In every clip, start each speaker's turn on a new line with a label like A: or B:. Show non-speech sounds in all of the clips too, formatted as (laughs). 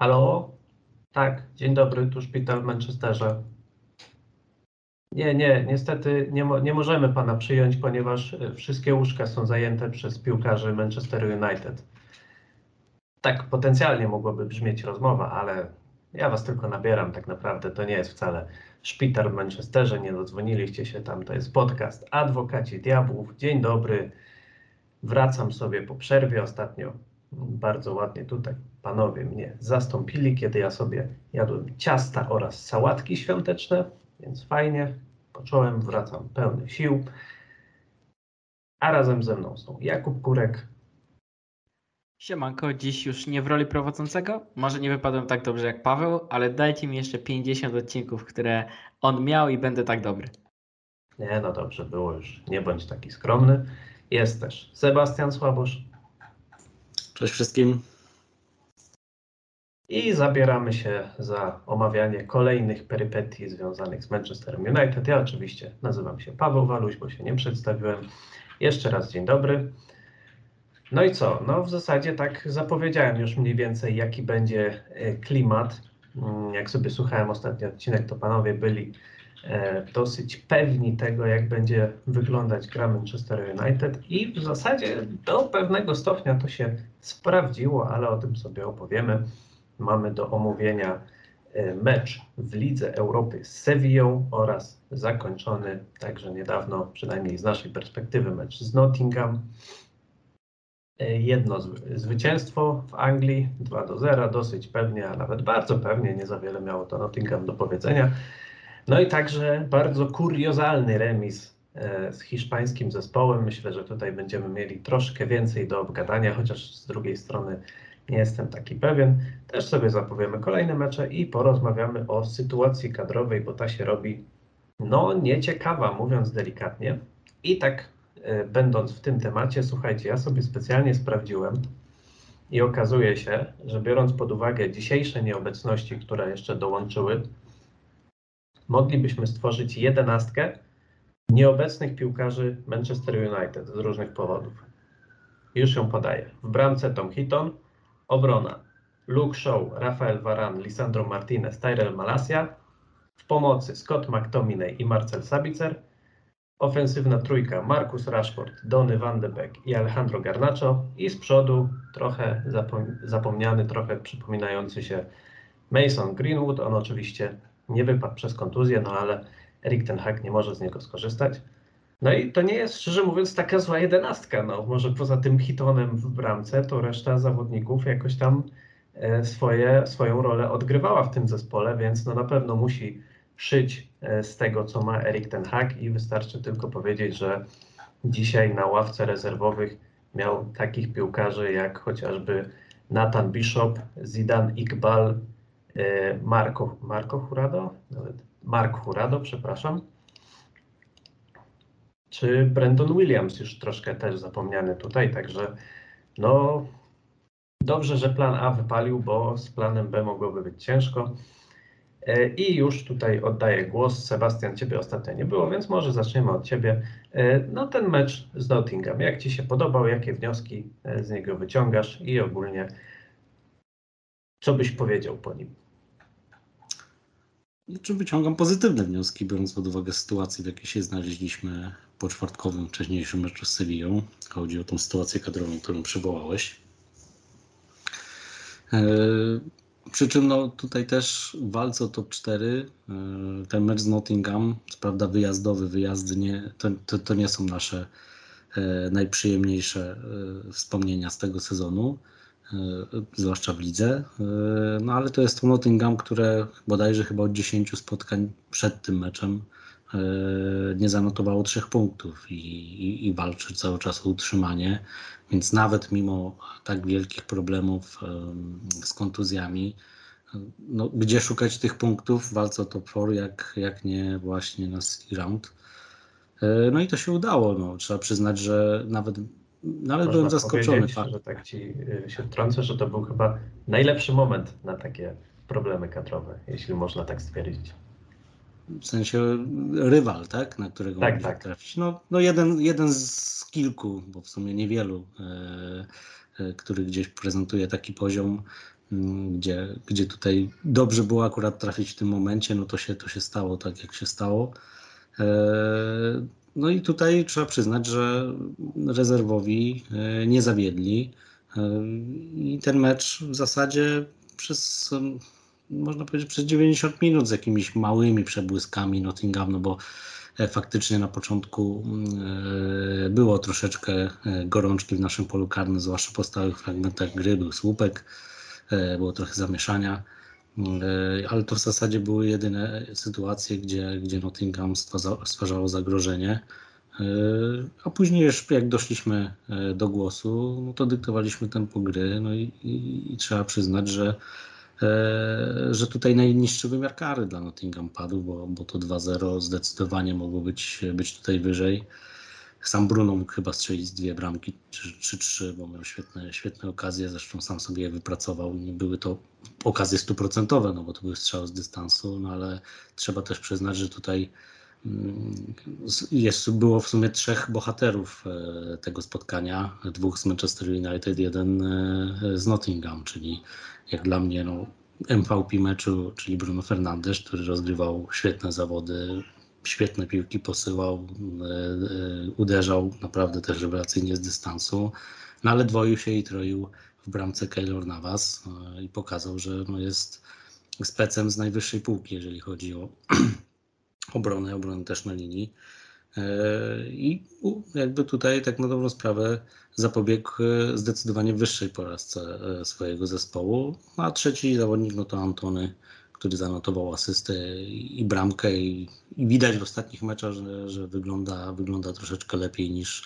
A: Halo? Tak, dzień dobry, tu szpital w Manchesterze. Nie, nie, niestety nie, mo nie możemy pana przyjąć, ponieważ e, wszystkie łóżka są zajęte przez piłkarzy Manchester United. Tak potencjalnie mogłoby brzmieć rozmowa, ale ja was tylko nabieram, tak naprawdę to nie jest wcale szpital w Manchesterze, nie dodzwoniliście się tam, to jest podcast Adwokaci Diabłów. Dzień dobry, wracam sobie po przerwie ostatnio. Bardzo ładnie tutaj panowie mnie zastąpili, kiedy ja sobie jadłem ciasta oraz sałatki świąteczne, więc fajnie, począłem, wracam pełny sił. A razem ze mną są Jakub Kurek,
B: Siemanko, dziś już nie w roli prowadzącego. Może nie wypadłem tak dobrze jak Paweł, ale dajcie mi jeszcze 50 odcinków, które on miał i będę tak dobry.
A: Nie, no dobrze, było już. Nie bądź taki skromny. Jest też Sebastian Słabosz.
C: Cześć wszystkim.
A: I zabieramy się za omawianie kolejnych perypetii związanych z Manchester United. Ja oczywiście nazywam się Paweł Waluś, bo się nie przedstawiłem. Jeszcze raz dzień dobry. No i co? No w zasadzie tak zapowiedziałem już mniej więcej, jaki będzie e, klimat. Mm, jak sobie słuchałem ostatni odcinek, to panowie byli e, dosyć pewni tego, jak będzie wyglądać gra Manchester United i w zasadzie do pewnego stopnia to się sprawdziło, ale o tym sobie opowiemy. Mamy do omówienia e, mecz w Lidze Europy z Sevillą oraz zakończony także niedawno, przynajmniej z naszej perspektywy, mecz z Nottingham. E, jedno zwycięstwo w Anglii 2 do 0, dosyć pewnie, a nawet bardzo pewnie, nie za wiele miało to Nottingham do powiedzenia. No i także bardzo kuriozalny remis e, z hiszpańskim zespołem. Myślę, że tutaj będziemy mieli troszkę więcej do obgadania, chociaż z drugiej strony nie jestem taki pewien. Też sobie zapowiemy kolejne mecze i porozmawiamy o sytuacji kadrowej, bo ta się robi no nieciekawa, mówiąc delikatnie. I tak E, będąc w tym temacie, słuchajcie, ja sobie specjalnie sprawdziłem i okazuje się, że biorąc pod uwagę dzisiejsze nieobecności, które jeszcze dołączyły, moglibyśmy stworzyć jedenastkę nieobecnych piłkarzy Manchester United z różnych powodów. Już ją podaję. W bramce Tom Hitton, obrona Luke Shaw, Rafael Varane, Lisandro Martinez, Tyrell Malasia, w pomocy Scott McTominay i Marcel Sabitzer, Ofensywna trójka Marcus Rashford, Donny van de Beek i Alejandro Garnacho i z przodu trochę zapom zapomniany, trochę przypominający się Mason Greenwood. On oczywiście nie wypadł przez kontuzję, no ale Erik ten Hag nie może z niego skorzystać. No i to nie jest, szczerze mówiąc, taka zła jedenastka. No, może poza tym hitonem w bramce, to reszta zawodników jakoś tam e, swoje, swoją rolę odgrywała w tym zespole, więc no na pewno musi szyć e, z tego, co ma Erik ten Hag i wystarczy tylko powiedzieć, że dzisiaj na ławce rezerwowych miał takich piłkarzy jak chociażby Nathan Bishop, Zidane Iqbal, e, Marco, Marco Hurado, nawet Mark Hurado, przepraszam, czy Brandon Williams, już troszkę też zapomniany tutaj, także no dobrze, że plan A wypalił, bo z planem B mogłoby być ciężko. E, I już tutaj oddaję głos. Sebastian, ciebie ostatnio nie było, więc może zaczniemy od ciebie. E, no ten mecz z Nottingham, jak ci się podobał, jakie wnioski e, z niego wyciągasz i ogólnie co byś powiedział po nim?
C: Czy wyciągam pozytywne wnioski, biorąc pod uwagę sytuację, w jakiej się znaleźliśmy po czwartkowym, wcześniejszym meczu z Sevillą. Chodzi o tą sytuację kadrową, którą przywołałeś. Przy czym no, tutaj też walce o top 4 e, ten mecz z Nottingham, co prawda wyjazdowy, wyjazdy nie, to, to, to nie są nasze e, najprzyjemniejsze e, wspomnienia z tego sezonu, zwłaszcza w lidze. No ale to jest to Nottingham, które bodajże chyba od 10 spotkań przed tym meczem nie zanotowało trzech punktów i, i, i, walczy cały czas o utrzymanie. Więc nawet mimo tak wielkich problemów z kontuzjami, no, gdzie szukać tych punktów w walce o top 4, jak, jak nie właśnie na City Round. E, no i to się udało. No. Trzeba przyznać, że nawet, nawet byłem zaskoczony.
A: Że tak ci y, się wtrącę, że to był chyba najlepszy moment na takie problemy kadrowe, jeśli można tak stwierdzić.
C: W sensie rywal, tak? Na którego
A: tak, tak.
C: trafić. No, no jeden, jeden z kilku, bo w sumie niewielu, e, e, który gdzieś prezentuje taki poziom. mm, gdzie, gdzie tutaj dobrze było akurat trafić w tym momencie, no to się, to się stało tak, jak się stało. E, no i tutaj trzeba przyznać, że rezerwowi e, nie zawiedli e, i ten mecz w zasadzie przez, można powiedzieć, przez 90 minut z jakimiś małymi przebłyskami Nottingham, no bo e, faktycznie na początku było troszeczkę gorączki w naszym polu karnym, zwłaszcza po stałych fragmentach gry, był słupek, było trochę zamieszania. E, Ale to w zasadzie były jedyne sytuacje, gdzie, gdzie Nottingham stwarza- stwarzało zagrożenie. E, A później już jak doszliśmy e, do głosu, no to dyktowaliśmy tempo gry, no i, i, i trzeba przyznać, że, że tutaj najniższy wymiar kary dla Nottingham padł, bo, bo to 2-0 zdecydowanie mogło być, być tutaj wyżej. Sam Bruno mógł chyba strzelić dwie bramki, czy, czy trzy, bo miał świetne, świetne okazje, zresztą sam sobie je wypracował. Nie były to okazje stuprocentowe, no bo to były strzały z dystansu, no ale trzeba też przyznać, że tutaj mm, jest, było w sumie trzech bohaterów e, tego spotkania, dwóch z Manchester United, jeden e, z Nottingham, czyli jak dla mnie no, MVP meczu, czyli Bruno Fernandes, który rozgrywał świetne zawody, świetne piłki posyłał, e, e, uderzał naprawdę też rewelacyjnie z dystansu, no ale dwoił się i troił w bramce Keylor Navas e, i pokazał, że no jest specem z najwyższej półki, jeżeli chodzi o (clears throat) obronę, obronę też na linii. I jakby tutaj tak na dobrą sprawę zapobiegł zdecydowanie wyższej porażce swojego zespołu. A trzeci zawodnik no to Antony, który zanotował asystę i bramkę i, i widać w ostatnich meczach, że, że wygląda, wygląda troszeczkę lepiej niż,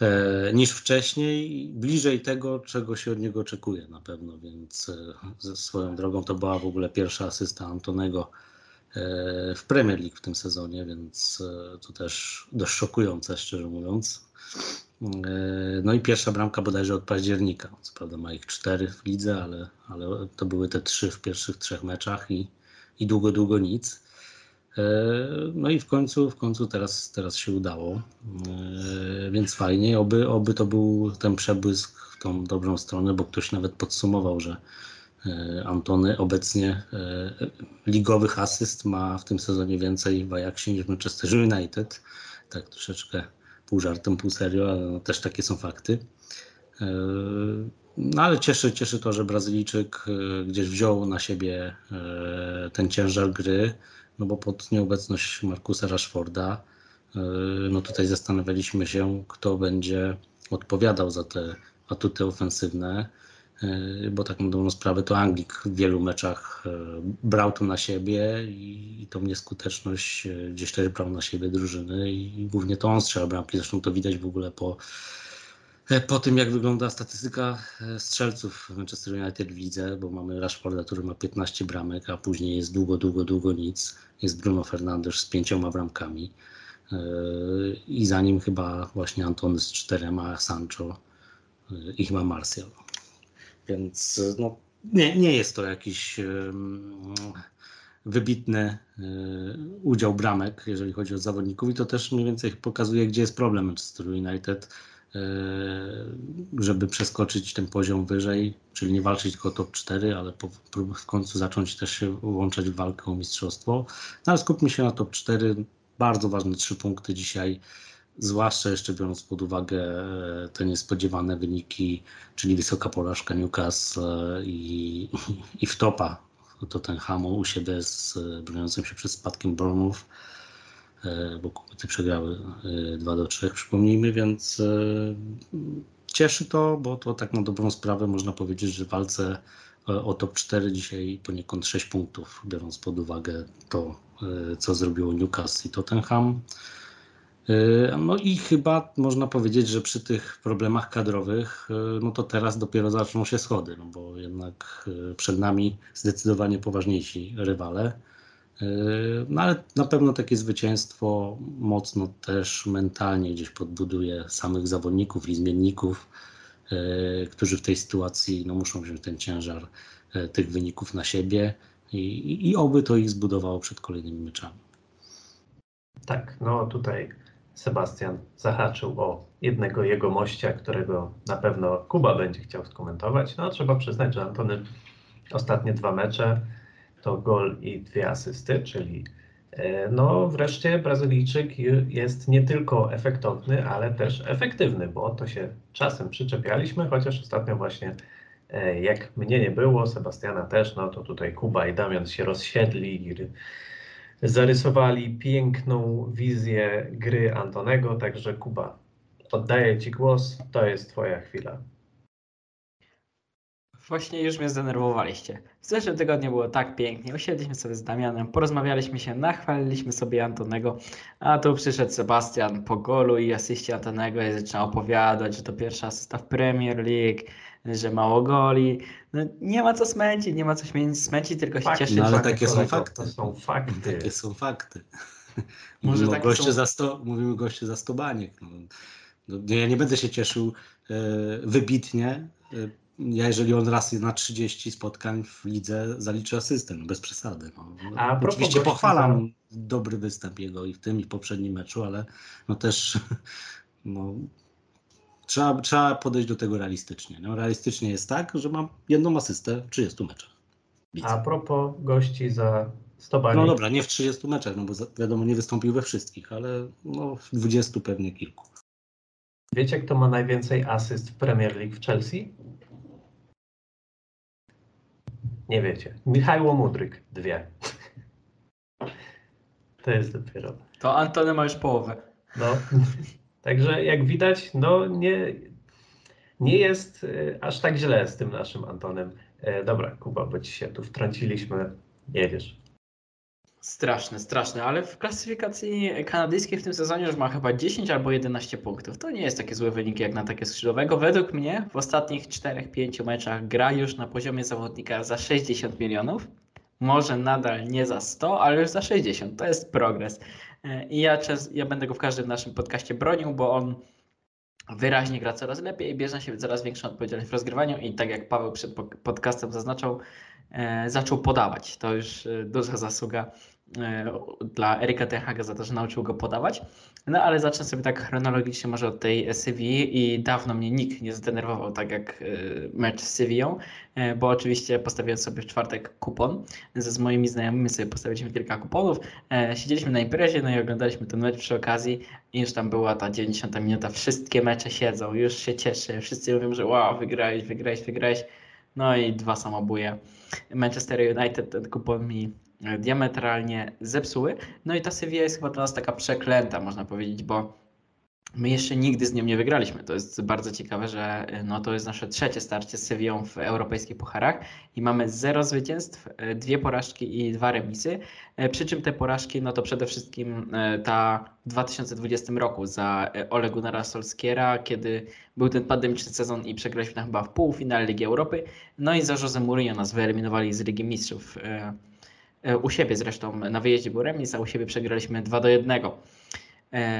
C: e, niż wcześniej, bliżej tego, czego się od niego oczekuje na pewno, więc e, ze swoją drogą to była w ogóle pierwsza asysta Antonego e, w Premier League w tym sezonie, więc to też dość szokujące, szczerze mówiąc. E, No i pierwsza bramka bodajże od października. Co prawda ma ich cztery w lidze, ale, ale to były te trzy w pierwszych trzech meczach i, i długo, długo nic. E, No i w końcu, w końcu teraz, teraz się udało, E, więc fajnie. Oby, oby to był ten przebłysk w tą dobrą stronę, bo ktoś nawet podsumował, że Antony obecnie ligowych asyst ma w tym sezonie więcej w Ajaxie niż Manchester United. Tak troszeczkę pół żartem, pół serio, ale no, też takie są fakty. E, No ale cieszy, cieszy to, że Brazylijczyk e, gdzieś wziął na siebie e, ten ciężar gry, no bo pod nieobecność Markusa Rashforda, no tutaj zastanawialiśmy się, kto będzie odpowiadał za te atuty ofensywne, bo tak na dobrą sprawę to Anglik w wielu meczach e, brał to na siebie i tą nieskuteczność e, gdzieś też brał na siebie drużyny i głównie to on strzela bramki, zresztą to widać w ogóle po E, Po tym, jak wygląda statystyka e, strzelców Manchester United w lidze, bo mamy Rashforda, który ma 15 bramek, a później jest długo, długo, długo nic. Jest Bruno Fernandes z pięcioma bramkami. E, I za nim chyba właśnie Antony z czterema, Sancho i chyba Martial. Więc no, nie, nie jest to jakiś wybitny e, udział bramek, jeżeli chodzi o zawodników i to też mniej więcej pokazuje, gdzie jest problem Manchester United e, żeby przeskoczyć ten poziom wyżej, czyli nie walczyć tylko o top 4, ale po, w końcu zacząć też się włączać w walkę o mistrzostwo. No ale skupmy się na top 4. Bardzo ważne trzy punkty dzisiaj, zwłaszcza jeszcze biorąc pod uwagę e, te niespodziewane wyniki, czyli wysoka porażka Newcastle e, i, i wtopa Tottenhamu u siebie z e, broniącym się przed spadkiem Bournemouth bo kobiety przegrały e, 2 do 3, przypomnijmy, więc cieszy to, bo to tak na dobrą sprawę można powiedzieć, że w walce o top 4 dzisiaj poniekąd 6 punktów, biorąc pod uwagę to, co zrobiło Newcastle i Tottenham. E, No i chyba można powiedzieć, że przy tych problemach kadrowych, e, no to teraz dopiero zaczną się schody, no bo jednak e, przed nami zdecydowanie poważniejsi rywale. No ale na pewno takie zwycięstwo mocno też mentalnie gdzieś podbuduje samych zawodników i zmienników, którzy w tej sytuacji no, muszą wziąć ten ciężar tych wyników na siebie i, i, i oby to ich zbudowało przed kolejnymi meczami.
A: Tak, no tutaj Sebastian zahaczył o jednego jego mościa, którego na pewno Kuba będzie chciał skomentować. No trzeba przyznać, że Antony ostatnie dwa mecze to gol i dwie asysty, czyli e, no wreszcie Brazylijczyk jest nie tylko efektowny, ale też efektywny, bo to się czasem przyczepialiśmy, chociaż ostatnio właśnie e, jak mnie nie było, Sebastiana też, no to tutaj Kuba i Damian się rozsiedli zarysowali piękną wizję gry Antonego, także Kuba, oddaję Ci głos, to jest Twoja chwila.
B: Właśnie już mnie zdenerwowaliście. W zeszłym tygodniu było tak pięknie. Usiedliśmy sobie z Damianem, porozmawialiśmy się, nachwaliliśmy sobie Antonego, a tu przyszedł Sebastian po golu i asyście Antonego i zaczyna opowiadać, że to pierwsza asysta w Premier League, że mało goli. No, nie ma co smęcić, nie ma co smęcić, tylko się
A: Fakty,
B: cieszyć.
C: No ale
A: fakty,
C: takie są
A: kolego,
C: fakty.
A: To są fakty.
C: Takie są fakty. (laughs)
B: Może
C: Mówimy, o goście
B: są-
C: za sto, mówimy goście za 100 baniek. No. No, ja nie będę się cieszył e, wybitnie, e, ja jeżeli on raz na 30 spotkań w lidze zaliczy asystę, no bez przesady. No.
A: A propos
C: Oczywiście pochwalam dobry występ jego i w tym i w poprzednim meczu, ale no też (laughs) no, trzeba, trzeba podejść do tego realistycznie. No, realistycznie jest tak, że mam jedną asystę w 30 meczach. Widzę.
A: A propos gości za 100 bani,
C: No dobra, nie w 30 meczach, no bo wiadomo, nie wystąpił we wszystkich, ale no w 20 pewnie kilku.
A: wiecie kto ma najwięcej asyst w Premier League w Chelsea? Nie wiecie. Michajło Mudryk, dwie. (laughs) To jest dopiero.
B: To Antony ma już połowę.
A: No, (laughs) także jak widać, no nie, nie jest e, aż tak źle z tym naszym Antonem. E, dobra, Kuba, bo ci się tu wtrąciliśmy. Jedziesz.
B: Straszne, straszne, ale w klasyfikacji kanadyjskiej w tym sezonie już ma chyba 10 albo 11 punktów. To nie jest takie złe wyniki jak na takie skrzydłowego. Według mnie w ostatnich 4-5 meczach gra już na poziomie zawodnika za 60 milionów. Może nadal nie za 100, ale już za 60. To jest progres. E, I ja, ja będę go w każdym naszym podcaście bronił, bo on wyraźnie gra coraz lepiej, bierze na siebie coraz większą odpowiedzialność w rozgrywaniu i tak jak Paweł przed po- podcastem zaznaczał, e, zaczął podawać. To już e, duża zasługa dla Erika Tenhaga za to, że nauczył go podawać. No ale zacznę sobie tak chronologicznie może od tej Sewilli i dawno mnie nikt nie zdenerwował tak jak e, mecz z Sewillą, e, bo oczywiście postawiłem sobie w czwartek kupon. Ze z moimi znajomymi sobie postawiliśmy kilka kuponów. E, Siedzieliśmy na imprezie, no i oglądaliśmy ten mecz przy okazji i już tam była ta 90 minuta, wszystkie mecze siedzą, już się cieszę, wszyscy mówią, że wow, wygrałeś, wygrałeś, wygrałeś. No i dwa samobuje. Manchester United ten kupon mi e, diametralnie zepsuły. No i ta Sevilla jest chyba dla nas taka przeklęta, można powiedzieć, bo my jeszcze nigdy z nią nie wygraliśmy. To jest bardzo ciekawe, że e, no, to jest nasze trzecie starcie z Sevillą w europejskich pucharach i mamy zero zwycięstw, e, dwie porażki i dwa remisy. E, Przy czym te porażki, no to przede wszystkim e, ta w 2020 roku za e, Ole Gunnara Solskiera, kiedy był ten pandemiczny sezon i przegraliśmy chyba w półfinale Ligi Europy. No i za Jose Mourinho nas wyeliminowali z Ligi Mistrzów. E, e, U siebie zresztą na wyjeździe był remis, a u siebie przegraliśmy 2 do 1.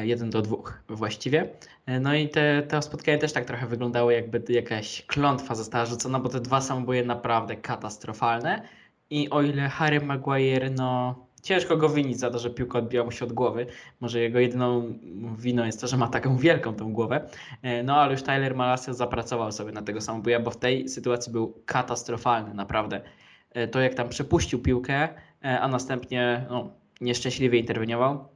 B: 1 do 2 właściwie. E, No i te, te spotkania też tak trochę wyglądały, jakby jakaś klątwa została rzucona, bo te dwa samobóje naprawdę katastrofalne. I o ile Harry Maguire, no ciężko go winić za to, że piłka odbiła mu się od głowy. Może jego jedyną winą jest to, że ma taką wielką tą głowę. E, No ale już Tyler Malacia zapracował sobie na tego samobuja, bo w tej sytuacji był katastrofalny, naprawdę. E, To jak tam przepuścił piłkę, e, a następnie no, nieszczęśliwie interweniował,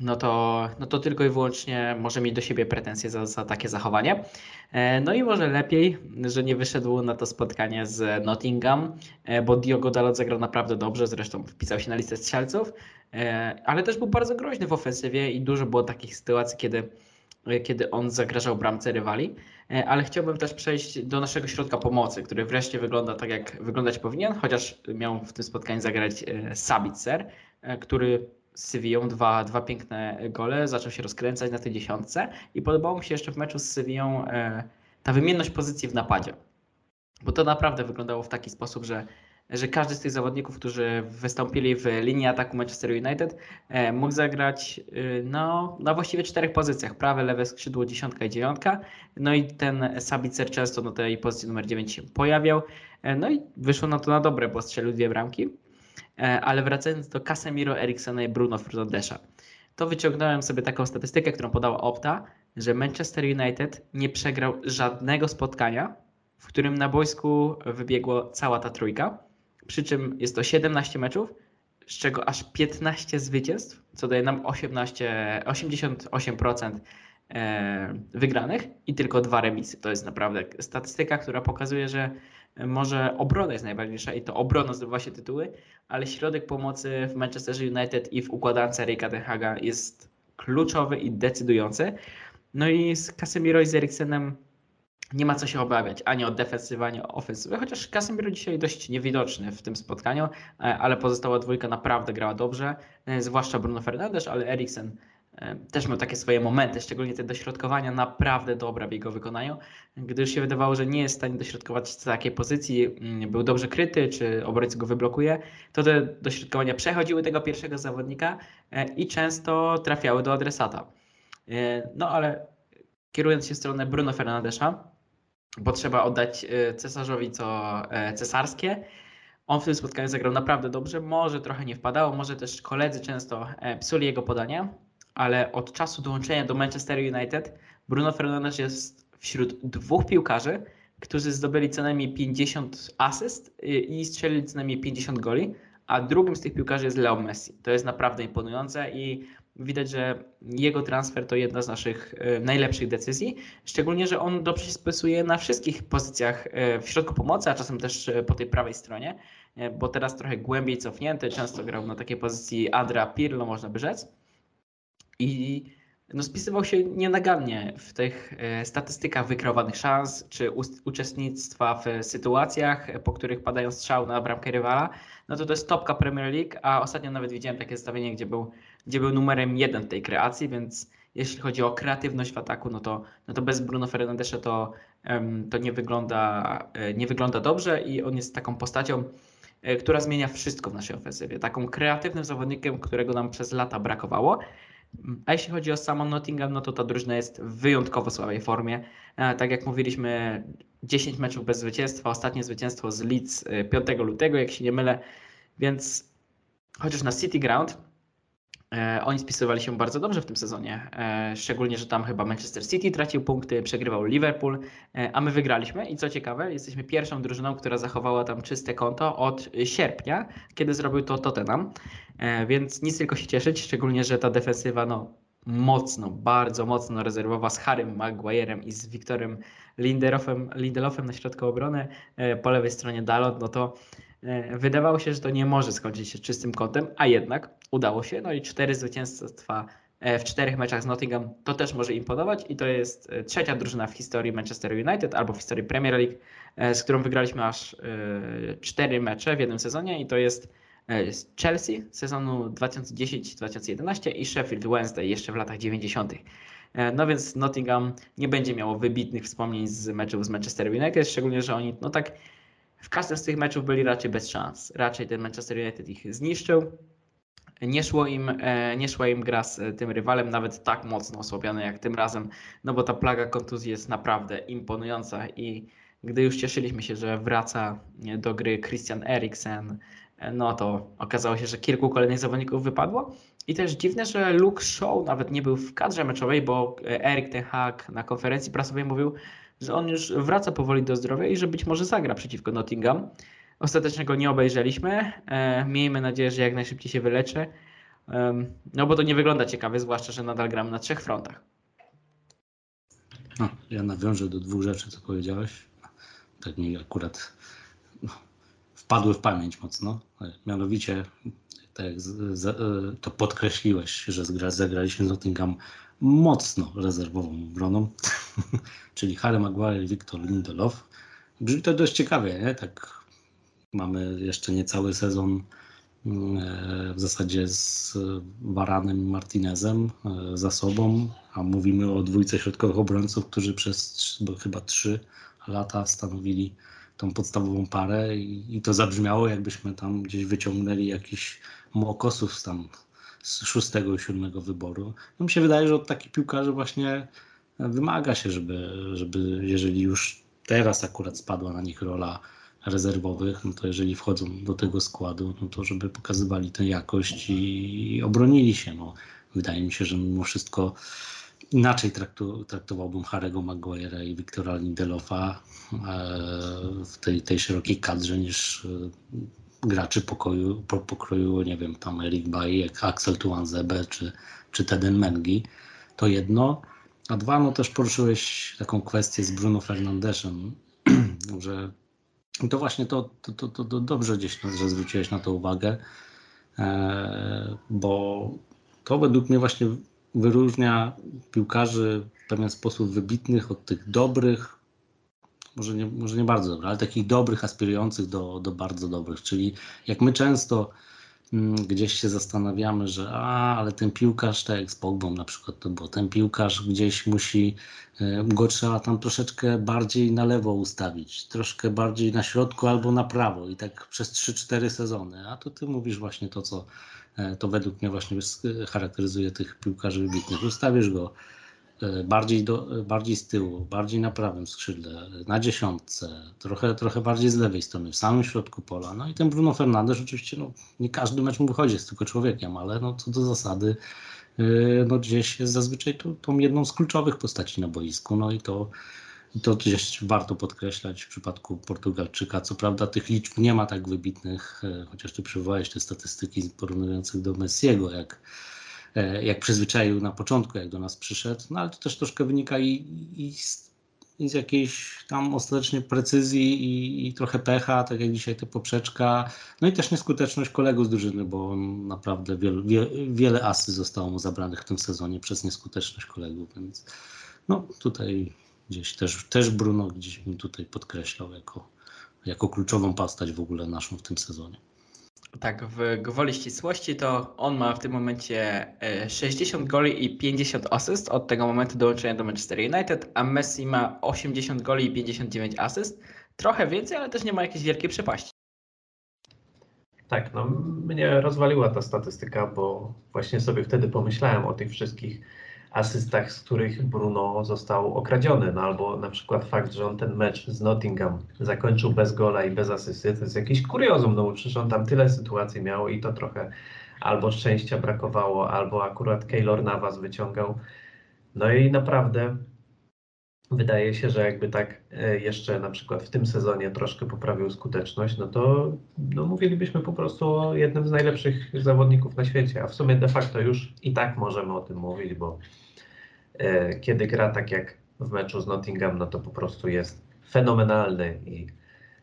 B: no to, no to tylko i wyłącznie może mieć do siebie pretensje za, za takie zachowanie. E, No i może lepiej, że nie wyszedł na to spotkanie z Nottingham, e, bo Diogo Dalot zagrał naprawdę dobrze, zresztą wpisał się na listę strzelców, e, ale też był bardzo groźny w ofensywie i dużo było takich sytuacji, kiedy, e, kiedy on zagrażał bramce rywali. E, Ale chciałbym też przejść do naszego środka pomocy, który wreszcie wygląda tak, jak wyglądać powinien, chociaż miał w tym spotkaniu zagrać e, Sabitzer, e, który z Sewillą dwa, dwa piękne gole, zaczął się rozkręcać na tej dziesiątce i podobało mi się jeszcze w meczu z Sewillą e, ta wymienność pozycji w napadzie. Bo to naprawdę wyglądało w taki sposób, że, że każdy z tych zawodników, którzy wystąpili w linii ataku Manchester United, e, mógł zagrać e, no, na właściwie czterech pozycjach. Prawe, lewe skrzydło, dziesiątka i dziewiątka. No i ten Sabicer często na tej pozycji numer 9 się pojawiał. E, no i wyszło na to na dobre, bo strzelił dwie bramki. Ale wracając do Casemiro, Eriksona i Bruno Fernandesza, to wyciągnąłem sobie taką statystykę, którą podała Opta, że Manchester United nie przegrał żadnego spotkania w którym na boisku wybiegło cała ta trójka. Przy czym jest to 17 meczów, z czego aż 15 zwycięstw, co daje nam 18, 88% e, wygranych i tylko dwa remisy. To jest naprawdę statystyka, która pokazuje, że może obrona jest najważniejsza i to obrona zdobywa się tytuły, ale środek pomocy w Manchesterze United i w układance Erika Ten Haga jest kluczowy i decydujący. No i z Casemiro i z Eriksenem nie ma co się obawiać ani o defensywy, ani o ofensywę, chociaż Casemiro dzisiaj dość niewidoczny w tym spotkaniu, e, ale pozostała dwójka naprawdę grała dobrze, e, zwłaszcza Bruno Fernandes, ale Eriksen e, też miał takie swoje momenty, szczególnie te dośrodkowania naprawdę dobre w jego wykonaniu, gdy już się wydawało, że nie jest w stanie dośrodkować z takiej pozycji, mm, był dobrze kryty, czy obrońca go wyblokuje, to te dośrodkowania przechodziły tego pierwszego zawodnika i często trafiały do adresata. No ale kierując się w stronę Bruno Fernandesza, bo trzeba oddać e, cesarzowi co e, cesarskie. On w tym spotkaniu zagrał naprawdę dobrze, może trochę nie wpadało, może też koledzy często e, psuli jego podania, ale od czasu dołączenia do Manchester United Bruno Fernandes jest wśród dwóch piłkarzy, którzy zdobyli co najmniej 50 asyst i strzelili co najmniej 50 goli, a drugim z tych piłkarzy jest Leo Messi. To jest naprawdę imponujące i Widać, że jego transfer to jedna z naszych e, najlepszych decyzji, szczególnie, że on dobrze się spisuje na wszystkich pozycjach e, w środku pomocy, a czasem też e, po tej prawej stronie, bo teraz trochę głębiej cofnięty, często grał na takiej pozycji Adra Pirlo, można by rzec. I no, spisywał się nienagannie w tych statystykach wykreowanych szans, czy uczestnictwa w sytuacjach, po których padają strzał na bramkę rywala. No to to jest topka Premier League, a ostatnio nawet widziałem takie zestawienie, gdzie był gdzie był numerem jeden tej kreacji, więc jeśli chodzi o kreatywność w ataku, no to, no to bez Bruno Fernandesza to, to nie, wygląda, e, nie wygląda dobrze i on jest taką postacią, e, która zmienia wszystko w naszej ofensywie. Taką kreatywnym zawodnikiem, którego nam przez lata brakowało. A jeśli chodzi o samą Nottingham, no to ta drużyna jest w wyjątkowo słabej formie. E, tak jak mówiliśmy, 10 meczów bez zwycięstwa, ostatnie zwycięstwo z Leeds 5 lutego, jak się nie mylę, więc chociaż na City Ground oni spisywali się bardzo dobrze w tym sezonie, e, szczególnie, że tam chyba Manchester City tracił punkty, przegrywał Liverpool, e, a my wygraliśmy. I co ciekawe, jesteśmy pierwszą drużyną, która zachowała tam czyste konto od sierpnia, kiedy zrobił to Tottenham, więc nic tylko się cieszyć, szczególnie, że ta defensywa no, mocno, bardzo mocno rezerwowa z Harrym Maguirem i z Wiktorem Lindelofem, Lindelofem na środku obrony, po lewej stronie Dalot, no to E, wydawało się, że to nie może skończyć się czystym kątem, a jednak udało się. No i cztery zwycięstwa e, w czterech meczach z Nottingham to też może imponować i to jest e, trzecia drużyna w historii Manchester United albo w historii Premier League, z którą wygraliśmy aż cztery mecze w jednym sezonie i to jest Chelsea sezonu 2010-2011 i Sheffield Wednesday jeszcze w latach 90. No więc Nottingham nie będzie miało wybitnych wspomnień z meczów z Manchester United, szczególnie, że oni no tak w każdym z tych meczów byli raczej bez szans. Raczej ten Manchester United ich zniszczył. Nie, szło im, e, nie szła im gra z tym rywalem, nawet tak mocno osłabiony jak tym razem, no bo ta plaga kontuzji jest naprawdę imponująca i gdy już cieszyliśmy się, że wraca do gry Christian Eriksen, e, no to okazało się, że kilku kolejnych zawodników wypadło. I też dziwne, że Luke Shaw nawet nie był w kadrze meczowej, bo Erik Ten Hag na konferencji prasowej mówił, że on już wraca powoli do zdrowia i że być może zagra przeciwko Nottingham. Ostatecznie go nie obejrzeliśmy. E, miejmy nadzieję, że jak najszybciej się wyleczy. No bo to nie wygląda ciekawie, zwłaszcza, że nadal gram na trzech frontach.
C: No, ja nawiążę do dwóch rzeczy, co powiedziałeś. Tak mi akurat no, wpadły w pamięć mocno. Mianowicie, tak jak e, to podkreśliłeś, że zagraliśmy z Nottingham mocno rezerwową obroną, (laughs) czyli Harry Maguire i Victor Lindelof. Brzmi to dość ciekawie, nie? Tak mamy jeszcze niecały sezon e, w zasadzie z Baranem Martinezem e, za sobą, a mówimy o dwójce środkowych obrońców, którzy przez chyba trzy lata stanowili tą podstawową parę i, i to zabrzmiało, jakbyśmy tam gdzieś wyciągnęli jakiś mokosów tam z szóstego i siódmego wyboru. No mi się wydaje, że od takich piłkarzy właśnie wymaga się, żeby, żeby jeżeli już teraz akurat spadła na nich rola rezerwowych, no to jeżeli wchodzą do tego składu, no to żeby pokazywali tę jakość i obronili się. No, wydaje mi się, że mimo wszystko inaczej traktu, traktowałbym Harry'ego Maguire'a i Wiktora Lindelofa e, w tej, tej szerokiej kadrze niż graczy pokoju, po, pokroju, nie wiem, tam Erik Bailly, Axel Tuanzebe czy, czy Teden Mengi. To jedno. A dwa, no też poruszyłeś taką kwestię z Bruno Fernandeszem, (clears throat) że to właśnie to, to, to, to, to dobrze gdzieś, że zwróciłeś na to uwagę, e, bo to według mnie właśnie wyróżnia piłkarzy w pewien sposób wybitnych od tych dobrych, może nie, może nie bardzo dobrych, ale takich dobrych, aspirujących do, do bardzo dobrych. Czyli jak my często mm, gdzieś się zastanawiamy, że a, ale ten piłkarz, tak jak z Pogbą na przykład to było, ten piłkarz gdzieś musi, y, go trzeba tam troszeczkę bardziej na lewo ustawić, troszkę bardziej na środku albo na prawo i tak przez 3-4 sezony. A to ty mówisz właśnie to, co E, to według mnie właśnie charakteryzuje tych piłkarzy wybitnych. Ustawisz go e, bardziej, do, bardziej z tyłu, bardziej na prawym skrzydle, na dziesiątce, trochę, trochę bardziej z lewej strony, w samym środku pola. No i ten Bruno Fernandes oczywiście, no, nie każdy mecz mu wychodzi, jest tylko człowiekiem, ale no, co do zasady, e, no, gdzieś jest zazwyczaj tą, tą jedną z kluczowych postaci na boisku. No i to to gdzieś warto podkreślać w przypadku Portugalczyka. Co prawda tych liczb nie ma tak wybitnych, e, chociaż ty przywołałeś te statystyki porównujących do Messiego, jak, e, jak przyzwyczaił na początku, jak do nas przyszedł, no ale to też troszkę wynika i, i, z, i z jakiejś tam ostatecznie precyzji i, i, trochę pecha, tak jak dzisiaj to poprzeczka, no i też nieskuteczność kolegów z drużyny, bo on naprawdę wiele, wie, wiele asy zostało mu zabranych w tym sezonie przez nieskuteczność kolegów, więc no tutaj Gdzieś też, też Bruno gdzieś bym tutaj podkreślał jako, jako kluczową postać w ogóle naszą w tym sezonie.
B: Tak, w gwoli ścisłości to on ma w tym momencie 60 e, goli i 50 asyst od tego momentu dołączenia do Manchester United, a Messi ma 80 goli i 59 asyst. Trochę więcej, ale też nie ma jakiejś wielkiej przepaści.
A: Tak, no mnie rozwaliła ta statystyka, bo właśnie sobie wtedy pomyślałem o tych wszystkich asystach, z których Bruno został okradziony, no albo na przykład fakt, że on ten mecz z Nottingham zakończył bez gola i bez asysty, to jest jakiś kuriozum, no bo przecież on tam tyle sytuacji miał i to trochę albo szczęścia brakowało, albo akurat Keylor Navas wyciągał. No i naprawdę wydaje się, że jakby tak e, jeszcze na przykład w tym sezonie troszkę poprawił skuteczność, no to no mówilibyśmy po prostu o jednym z najlepszych zawodników na świecie, a w sumie de facto już i tak możemy o tym mówić, bo kiedy gra tak jak w meczu z Nottingham, no to po prostu jest fenomenalny i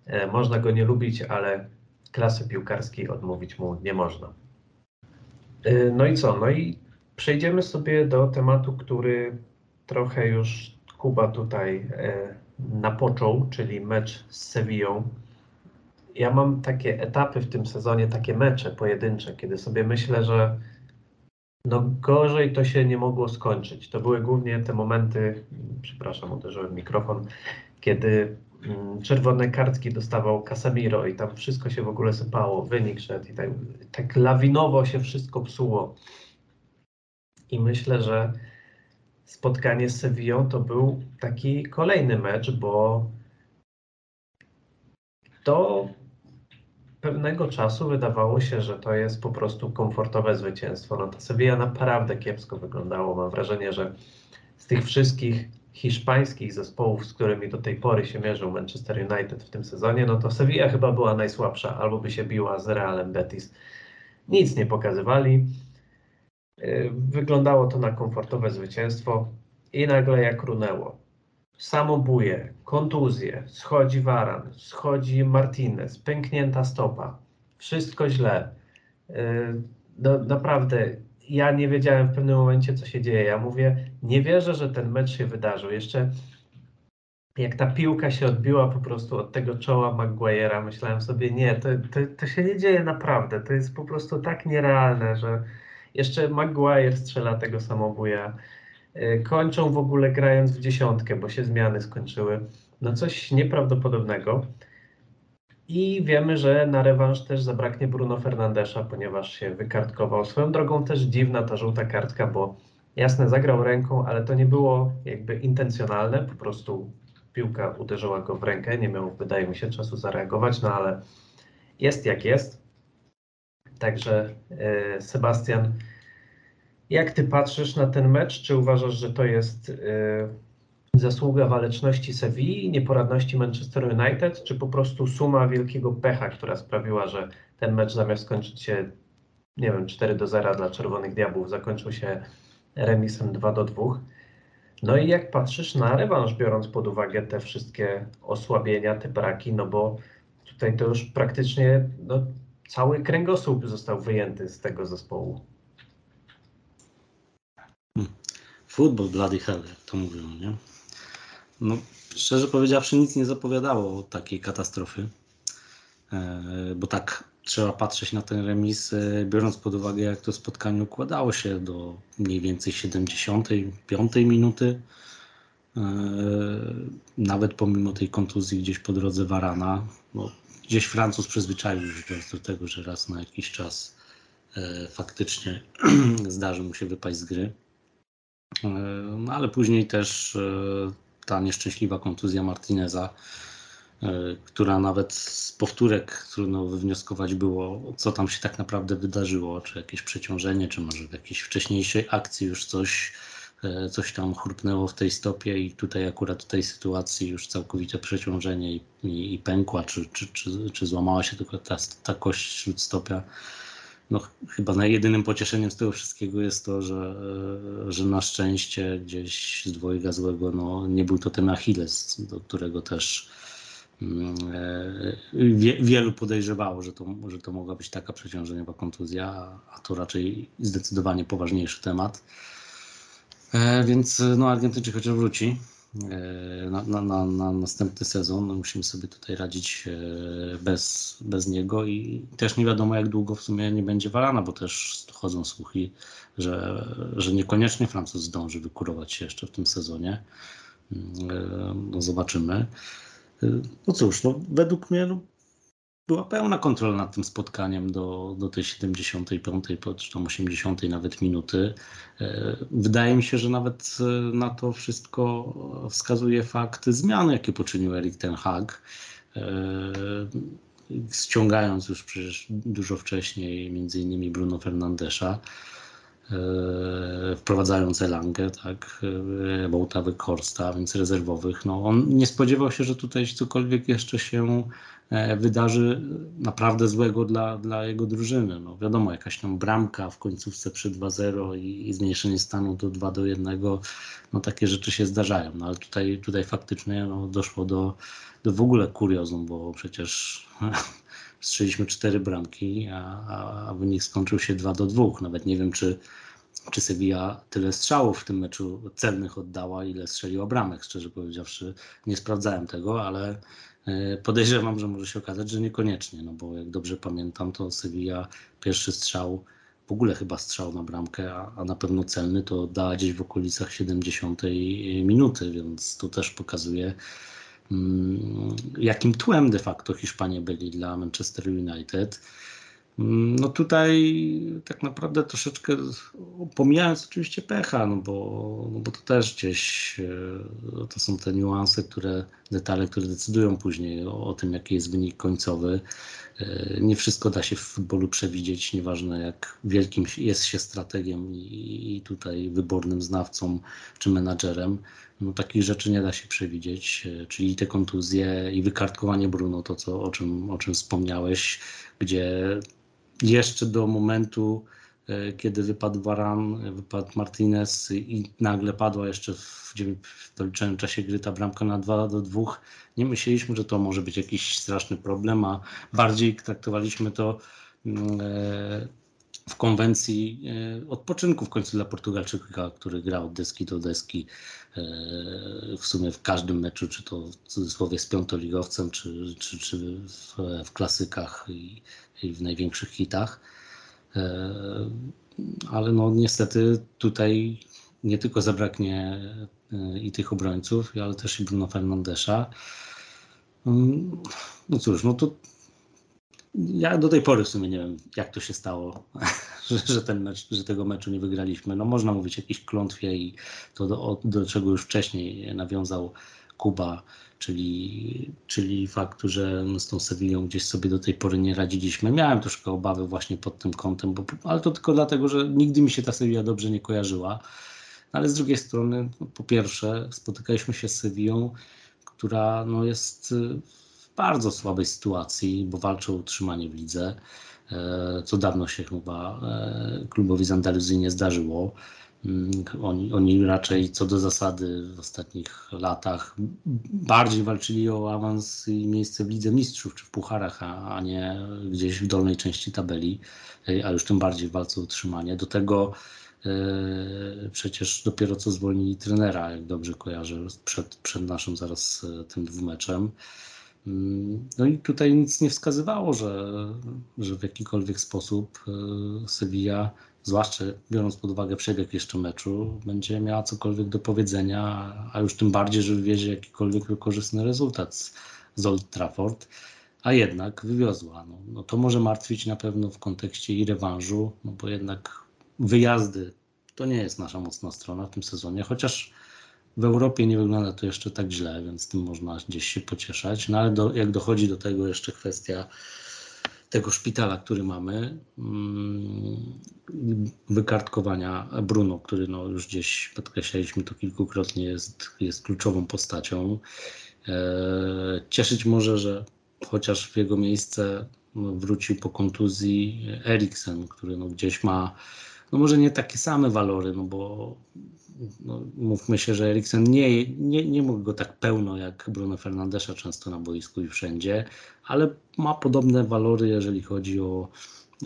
A: e, można go nie lubić, ale klasy piłkarskiej odmówić mu nie można. E, no i co? No i przejdziemy sobie do tematu, który trochę już Kuba tutaj napoczął, czyli mecz z Sevillą. Ja mam takie etapy w tym sezonie, takie mecze pojedyncze, kiedy sobie myślę, że no gorzej to się nie mogło skończyć. To były głównie te momenty, przepraszam, uderzyłem mikrofon, kiedy mm, czerwone kartki dostawał Casemiro i tam wszystko się w ogóle sypało, wynik szedł i tak, tak lawinowo się wszystko psuło. I myślę, że spotkanie z Sevillą to był taki kolejny mecz, bo to pewnego czasu wydawało się, że to jest po prostu komfortowe zwycięstwo. No to Sevilla naprawdę kiepsko wyglądało. Mam wrażenie, że z tych wszystkich hiszpańskich zespołów, z którymi do tej pory się mierzył Manchester United w tym sezonie, no to Sevilla chyba była najsłabsza, albo by się biła z Realem Betis. Nic nie pokazywali. Y, wyglądało to na komfortowe zwycięstwo i nagle jak runęło samobuje, kontuzje, schodzi Waran, schodzi Martinez, pęknięta stopa, wszystko źle. Y, no, naprawdę, ja nie wiedziałem w pewnym momencie, co się dzieje. Ja mówię, nie wierzę, że ten mecz się wydarzył. Jeszcze jak ta piłka się odbiła po prostu od tego czoła Maguire'a, myślałem sobie, nie, to, to, to się nie dzieje naprawdę. To jest po prostu tak nierealne, że jeszcze Maguire strzela tego samobuja. E, kończą w ogóle grając w dziesiątkę, bo się zmiany skończyły. No coś nieprawdopodobnego. I wiemy, że na rewanż też zabraknie Bruno Fernandesza, ponieważ się wykartkował. Swoją drogą też dziwna ta żółta kartka, bo jasne, zagrał ręką, ale to nie było jakby intencjonalne, po prostu piłka uderzyła go w rękę, nie miał, wydaje mi się, czasu zareagować, no ale jest jak jest. Także e, Sebastian Jak ty patrzysz na ten mecz? Czy uważasz, że to jest y, zasługa waleczności Sewilli nieporadności Manchester United, czy po prostu suma wielkiego pecha, która sprawiła, że ten mecz zamiast skończyć się, nie wiem, 4 do 0 dla Czerwonych Diabłów, zakończył się remisem 2 do 2? No i jak patrzysz na rewanż, biorąc pod uwagę te wszystkie osłabienia, te braki, no bo tutaj to już praktycznie no, cały kręgosłup został wyjęty z tego zespołu.
C: Football bloody hell, jak to mówią, nie? No, szczerze powiedziawszy, nic nie zapowiadało takiej katastrofy, e, bo tak trzeba patrzeć na ten remis, e, biorąc pod uwagę, jak to spotkanie układało się do mniej więcej 75 minuty. E, Nawet pomimo tej kontuzji gdzieś po drodze Warana, no, gdzieś Francuz przyzwyczaił się do tego, że raz na jakiś czas faktycznie (clears throat) zdarzy mu się wypaść z gry. E, No ale później też e, ta nieszczęśliwa kontuzja Martineza, e, która nawet z powtórek trudno wywnioskować było, co tam się tak naprawdę wydarzyło, czy jakieś przeciążenie, czy może w jakiejś wcześniejszej akcji już coś, coś tam chrupnęło w tej stopie i tutaj akurat w tej sytuacji już całkowite przeciążenie i, i, i pękła, czy, czy, czy, czy złamała się tylko ta, ta kość śródstopia no, ch- chyba najjedynym pocieszeniem z tego wszystkiego jest to, że, e, że na szczęście gdzieś z dwojga złego no, nie był to ten Achilles, do którego też mm, e, wie, wielu podejrzewało, że to, że to mogła być taka przeciążeniowa kontuzja, a- to raczej zdecydowanie poważniejszy temat. E, Więc no, Argentyńczyk chociaż wróci na, na, na, na następny sezon. Musimy sobie tutaj radzić e, bez, bez niego i też nie wiadomo jak długo w sumie nie będzie Varana, bo też chodzą słuchy, że, że niekoniecznie Francuz zdąży wykurować się jeszcze w tym sezonie. Mm, e, No, zobaczymy. E, No cóż, no, według mnie no, była pełna kontrola nad tym spotkaniem do, do tej 75, czy tam 80 nawet minuty. E, Wydaje mi się, że nawet e, na to wszystko wskazuje fakt zmiany, jakie poczynił Erik Ten Hag. E, Ściągając już przecież dużo wcześniej między innymi Bruno Fernandesza, wprowadzając Elangę, tak, Wołta Horsta, więc rezerwowych. No, on nie spodziewał się, że tutaj cokolwiek jeszcze się wydarzy naprawdę złego dla, dla jego drużyny. No, wiadomo, jakaś tam bramka w końcówce przy 2-0 i, i zmniejszenie stanu do 2 do 1, no takie rzeczy się zdarzają. No, ale tutaj, tutaj faktycznie no, doszło do, do w ogóle kuriozum, bo przecież (laughs) strzeliśmy cztery bramki, a, a, wynik skończył się 2 do 2. Nawet nie wiem, czy, czy Sevilla tyle strzałów w tym meczu celnych oddała, ile strzeliła bramek, szczerze powiedziawszy. Nie sprawdzałem tego, ale e, podejrzewam, że może się okazać, że niekoniecznie, no bo jak dobrze pamiętam, to Sevilla pierwszy strzał, w ogóle chyba strzał na bramkę, a, a na pewno celny, to oddała gdzieś w okolicach 70 minuty, więc to też pokazuje, mm, jakim tłem de facto Hiszpanie byli dla Manchester United. Mm, No tutaj tak naprawdę troszeczkę, pomijając oczywiście pecha, no bo, no bo to też gdzieś e, to są te niuanse, które, detale, które decydują później o, o tym, jaki jest wynik końcowy. E, Nie wszystko da się w futbolu przewidzieć, nieważne jak wielkim jest się strategiem i, i tutaj wybornym znawcą czy menadżerem. No, takich rzeczy nie da się przewidzieć, e, czyli te kontuzje i wykartkowanie Bruno, to co, o, czym, o czym wspomniałeś, gdzie jeszcze do momentu, kiedy wypadł Varan, e, wypadł Martinez i nagle padła jeszcze w, doliczonym czasie gry ta bramka na 2 do 2, nie myśleliśmy, że to może być jakiś straszny problem, a bardziej traktowaliśmy to mm, e, w konwencji e, odpoczynku w końcu dla Portugalczyka, który gra od deski do deski e, w sumie w każdym meczu, czy to w cudzysłowie z piątoligowcem, czy, czy, czy w, w klasykach i, i w największych hitach. E, Ale no niestety tutaj nie tylko zabraknie e, i tych obrońców, ale też i Bruno Fernandesza. Mm, No cóż, no to ja do tej pory w sumie nie wiem, jak to się stało, (laughs) że, ten mecz, że tego meczu nie wygraliśmy. No można mówić o jakiejś klątwie i to do, do czego już wcześniej nawiązał Kuba, czyli, czyli faktu, że z tą Sewillą gdzieś sobie do tej pory nie radziliśmy. Miałem troszkę obawy właśnie pod tym kątem, bo, ale to tylko dlatego, że nigdy mi się ta Sevilla dobrze nie kojarzyła. Ale z drugiej strony, no, po pierwsze, spotykaliśmy się z Sewillą, która no, jest w bardzo słabej sytuacji, bo walczy o utrzymanie w lidze, e, co dawno się chyba e, klubowi z Andaluzji nie zdarzyło. Mm, Oni, oni raczej co do zasady w ostatnich latach bardziej walczyli o awans i miejsce w Lidze Mistrzów czy w Pucharach, a, a nie gdzieś w dolnej części tabeli, e, a już tym bardziej w walce o utrzymanie. Do tego e, przecież dopiero co zwolnili trenera, jak dobrze kojarzę, przed, przed naszym zaraz e, tym dwumeczem. Mm, No i tutaj nic nie wskazywało, że, że w jakikolwiek sposób e, Sevilla zwłaszcza biorąc pod uwagę przebieg jeszcze meczu, będzie miała cokolwiek do powiedzenia, a już tym bardziej, że wywiezie jakikolwiek korzystny rezultat z, z Old Trafford, a jednak wywiozła. No, no to może martwić na pewno w kontekście i rewanżu, no bo jednak wyjazdy to nie jest nasza mocna strona w tym sezonie, chociaż w Europie nie wygląda to jeszcze tak źle, więc tym można gdzieś się pocieszać. No ale do, jak dochodzi do tego jeszcze kwestia tego szpitala, który mamy, mm, wykartkowania Bruno, który no już gdzieś podkreślaliśmy to kilkukrotnie, jest, jest kluczową postacią. E, Cieszyć może, że chociaż w jego miejsce no, wrócił po kontuzji Eriksen, który no gdzieś ma, no może nie takie same walory, no bo no, mówmy się, że Eriksen nie, nie, nie mógł go tak pełno jak Bruno Fernandesza często na boisku i wszędzie, ale ma podobne walory, jeżeli chodzi o,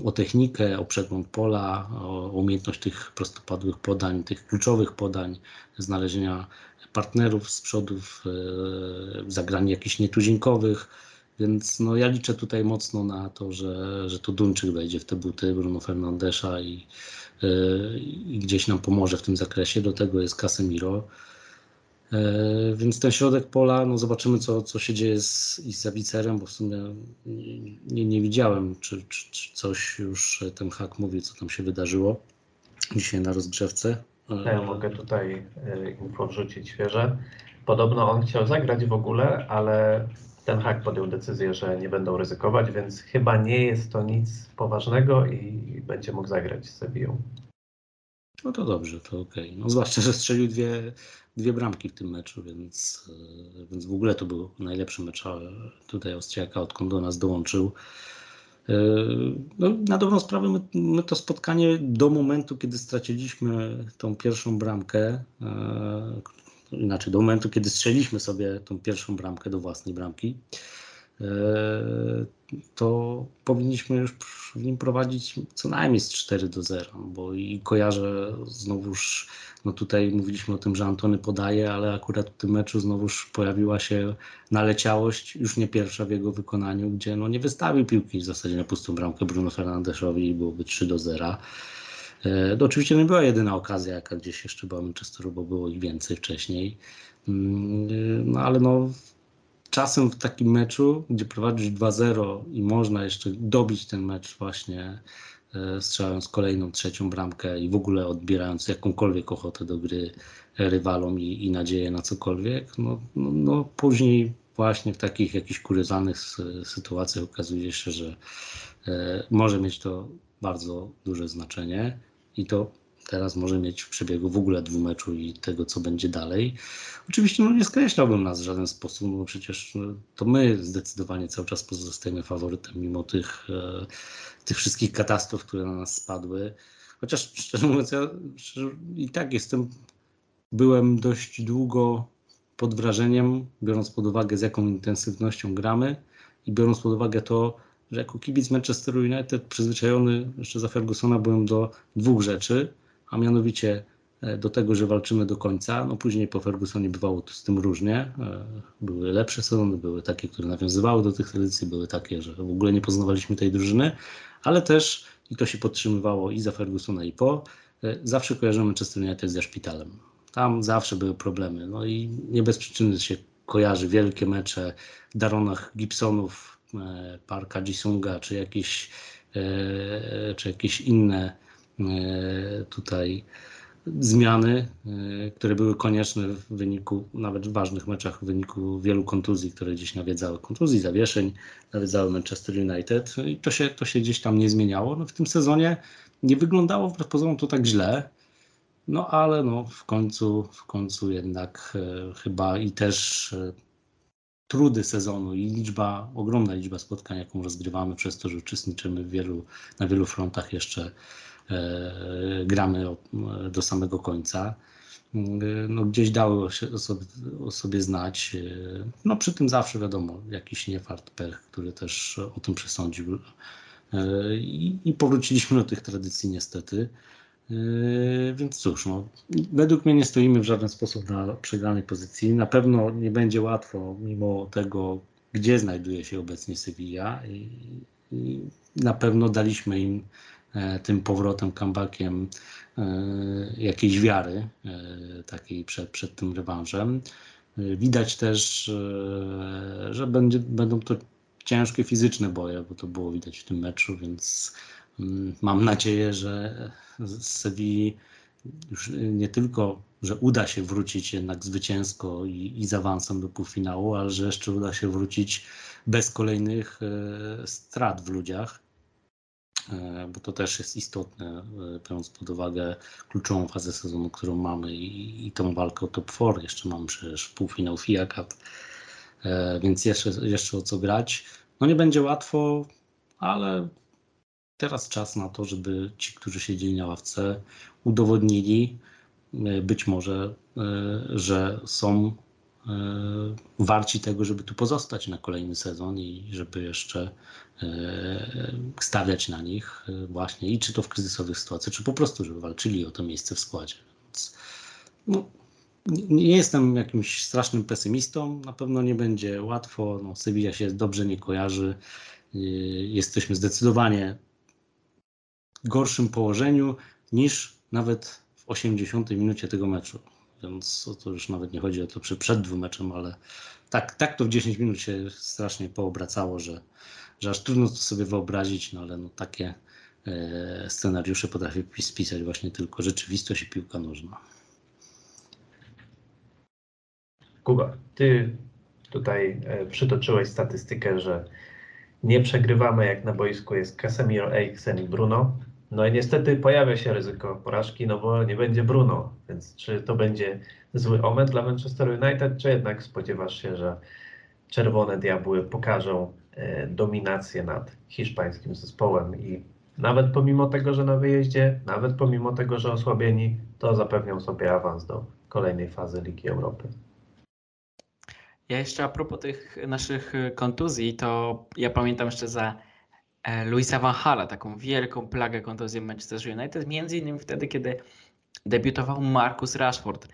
C: o technikę, o przegląd pola, o umiejętność tych prostopadłych podań, tych kluczowych podań, znalezienia partnerów z przodów, e, zagrania jakichś nietuzinkowych. Więc no, ja liczę tutaj mocno na to, że, że to Duńczyk wejdzie w te buty Bruno Fernandesza i, i gdzieś nam pomoże w tym zakresie. Do tego jest Casemiro. E, Więc ten środek pola, no zobaczymy, co, co się dzieje z, i z Zawicerem, bo w sumie nie, nie widziałem, czy, czy, czy coś już ten hak mówi, co tam się wydarzyło dzisiaj na rozgrzewce. E,
A: Ja mogę tutaj info wrzucić świeże. Podobno on chciał zagrać w ogóle, ale ten hak podjął decyzję, że nie będą ryzykować, więc chyba nie jest to nic poważnego i będzie mógł zagrać z Sevillą.
C: No to dobrze, to okej. No zwłaszcza, że strzelił dwie, dwie bramki w tym meczu, więc, e, więc w ogóle to był najlepszy mecz tutaj Austriaka, odkąd do nas dołączył. E, No, na dobrą sprawę my, my to spotkanie do momentu, kiedy straciliśmy tą pierwszą bramkę, e, inaczej do momentu, kiedy strzeliliśmy sobie tą pierwszą bramkę do własnej bramki, e, to powinniśmy już w nim prowadzić co najmniej z 4 do 0, bo i kojarzę znowuż, no tutaj mówiliśmy o tym, że Antony podaje, ale akurat w tym meczu znowuż pojawiła się naleciałość, już nie pierwsza w jego wykonaniu, gdzie no nie wystawił piłki w zasadzie na pustą bramkę Bruno Fernandeszowi i byłoby 3 do 0. E, To oczywiście nie była jedyna okazja, jaka gdzieś jeszcze była Manchesteru, bo było ich więcej wcześniej. Mm, e, No ale no, czasem w takim meczu, gdzie prowadzisz 2-0 i można jeszcze dobić ten mecz właśnie e, strzelając kolejną, trzecią bramkę i w ogóle odbierając jakąkolwiek ochotę do gry rywalom i, i nadzieję na cokolwiek, no, no, no później właśnie w takich jakichś kuriozalnych sy- sytuacjach okazuje się, że e, może mieć to bardzo duże znaczenie i to teraz może mieć w przebiegu w ogóle dwumeczu i tego, co będzie dalej. Oczywiście no, nie skreślałbym nas w żaden sposób, no bo przecież no, to my zdecydowanie cały czas pozostajemy faworytem mimo tych, e, tych wszystkich katastrof, które na nas spadły. Chociaż szczerze mówiąc, ja szczerze, i tak jestem, byłem dość długo pod wrażeniem, biorąc pod uwagę z jaką intensywnością gramy i biorąc pod uwagę to, że jako kibic Manchesteru United przyzwyczajony jeszcze za Fergusona byłem do dwóch rzeczy, a mianowicie e, do tego, że walczymy do końca. No później po Fergusonie bywało z tym różnie. E, Były lepsze sezony, były takie, które nawiązywały do tych tradycji, były takie, że w ogóle nie poznawaliśmy tej drużyny, ale też, i to się podtrzymywało i za Fergusona i po, e, zawsze kojarzymy Manchester United ze szpitalem. Tam zawsze były problemy. No i nie bez przyczyny się kojarzy wielkie mecze Daronach Gibsonów, Parka Jisunga, czy jakieś, e, czy jakieś inne e, tutaj zmiany, które były konieczne w wyniku, nawet w ważnych meczach, w wyniku wielu kontuzji, które gdzieś nawiedzały, kontuzji, zawieszeń, nawiedzały Manchester United. I to się, to się gdzieś tam nie zmieniało. No w tym sezonie nie wyglądało wbrew pozorom to tak źle, no ale no w końcu, w końcu jednak e, chyba i też e, trudy sezonu i liczba, ogromna liczba spotkań, jaką rozgrywamy przez to, że uczestniczymy w wielu, na wielu frontach jeszcze e, gramy o, do samego końca. E, No, gdzieś dały się o sobie, o sobie znać. E, No, przy tym zawsze wiadomo, jakiś niefart, pech, który też o tym przesądził. E, I, I powróciliśmy do tych tradycji niestety. Yy, Więc cóż, no, według mnie nie stoimy w żaden sposób na przegranej pozycji. Na pewno nie będzie łatwo, mimo tego, gdzie znajduje się obecnie Sevilla. I, i na pewno daliśmy im e, tym powrotem, comebackiem e, jakiejś wiary e, takiej przed, przed tym rewanżem. E, Widać też, e, że będzie, będą to ciężkie fizyczne boje, bo to było widać w tym meczu, więc mam nadzieję, że z Sewilli już nie tylko, że uda się wrócić jednak zwycięsko i, i z awansem do półfinału, ale że jeszcze uda się wrócić bez kolejnych e, strat w ludziach, e, bo to też jest istotne, e, biorąc pod uwagę kluczową fazę sezonu, którą mamy i, i tą walkę o top 4. Jeszcze mamy przecież półfinał FIA Cup, więc jeszcze, jeszcze o co grać. No nie będzie łatwo, ale teraz czas na to, żeby ci, którzy siedzieli na ławce, udowodnili e, być może, e, że są e, warci tego, żeby tu pozostać na kolejny sezon i żeby jeszcze stawiać na nich właśnie i czy to w kryzysowych sytuacjach, czy po prostu, żeby walczyli o to miejsce w składzie. Więc, no, nie jestem jakimś strasznym pesymistą, na pewno nie będzie łatwo, no, się dobrze nie kojarzy, jesteśmy zdecydowanie gorszym położeniu niż nawet w 80 minucie tego meczu. Więc to już nawet nie chodzi o to przy, przed dwumeczem, ale tak, tak to w 10 minut się strasznie poobracało, że, że aż trudno to sobie wyobrazić, no ale no takie e, scenariusze potrafi pis- spisać właśnie tylko rzeczywistość i piłka nożna.
A: Kuba, ty tutaj e, przytoczyłeś statystykę, że nie przegrywamy jak na boisku jest Casemiro, Eriksen i Bruno. No i niestety pojawia się ryzyko porażki, no bo nie będzie Bruno. Więc czy to będzie zły omen dla Manchester United, czy jednak spodziewasz się, że Czerwone Diabły pokażą e, dominację nad hiszpańskim zespołem i nawet pomimo tego, że na wyjeździe, nawet pomimo tego, że osłabieni, to zapewnią sobie awans do kolejnej fazy Ligi Europy.
B: Ja jeszcze a propos tych naszych kontuzji, to ja pamiętam jeszcze za Luisa Van Hala, taką wielką plagę kontuzji Manchester United, między innymi wtedy, kiedy debiutował Marcus Rashford,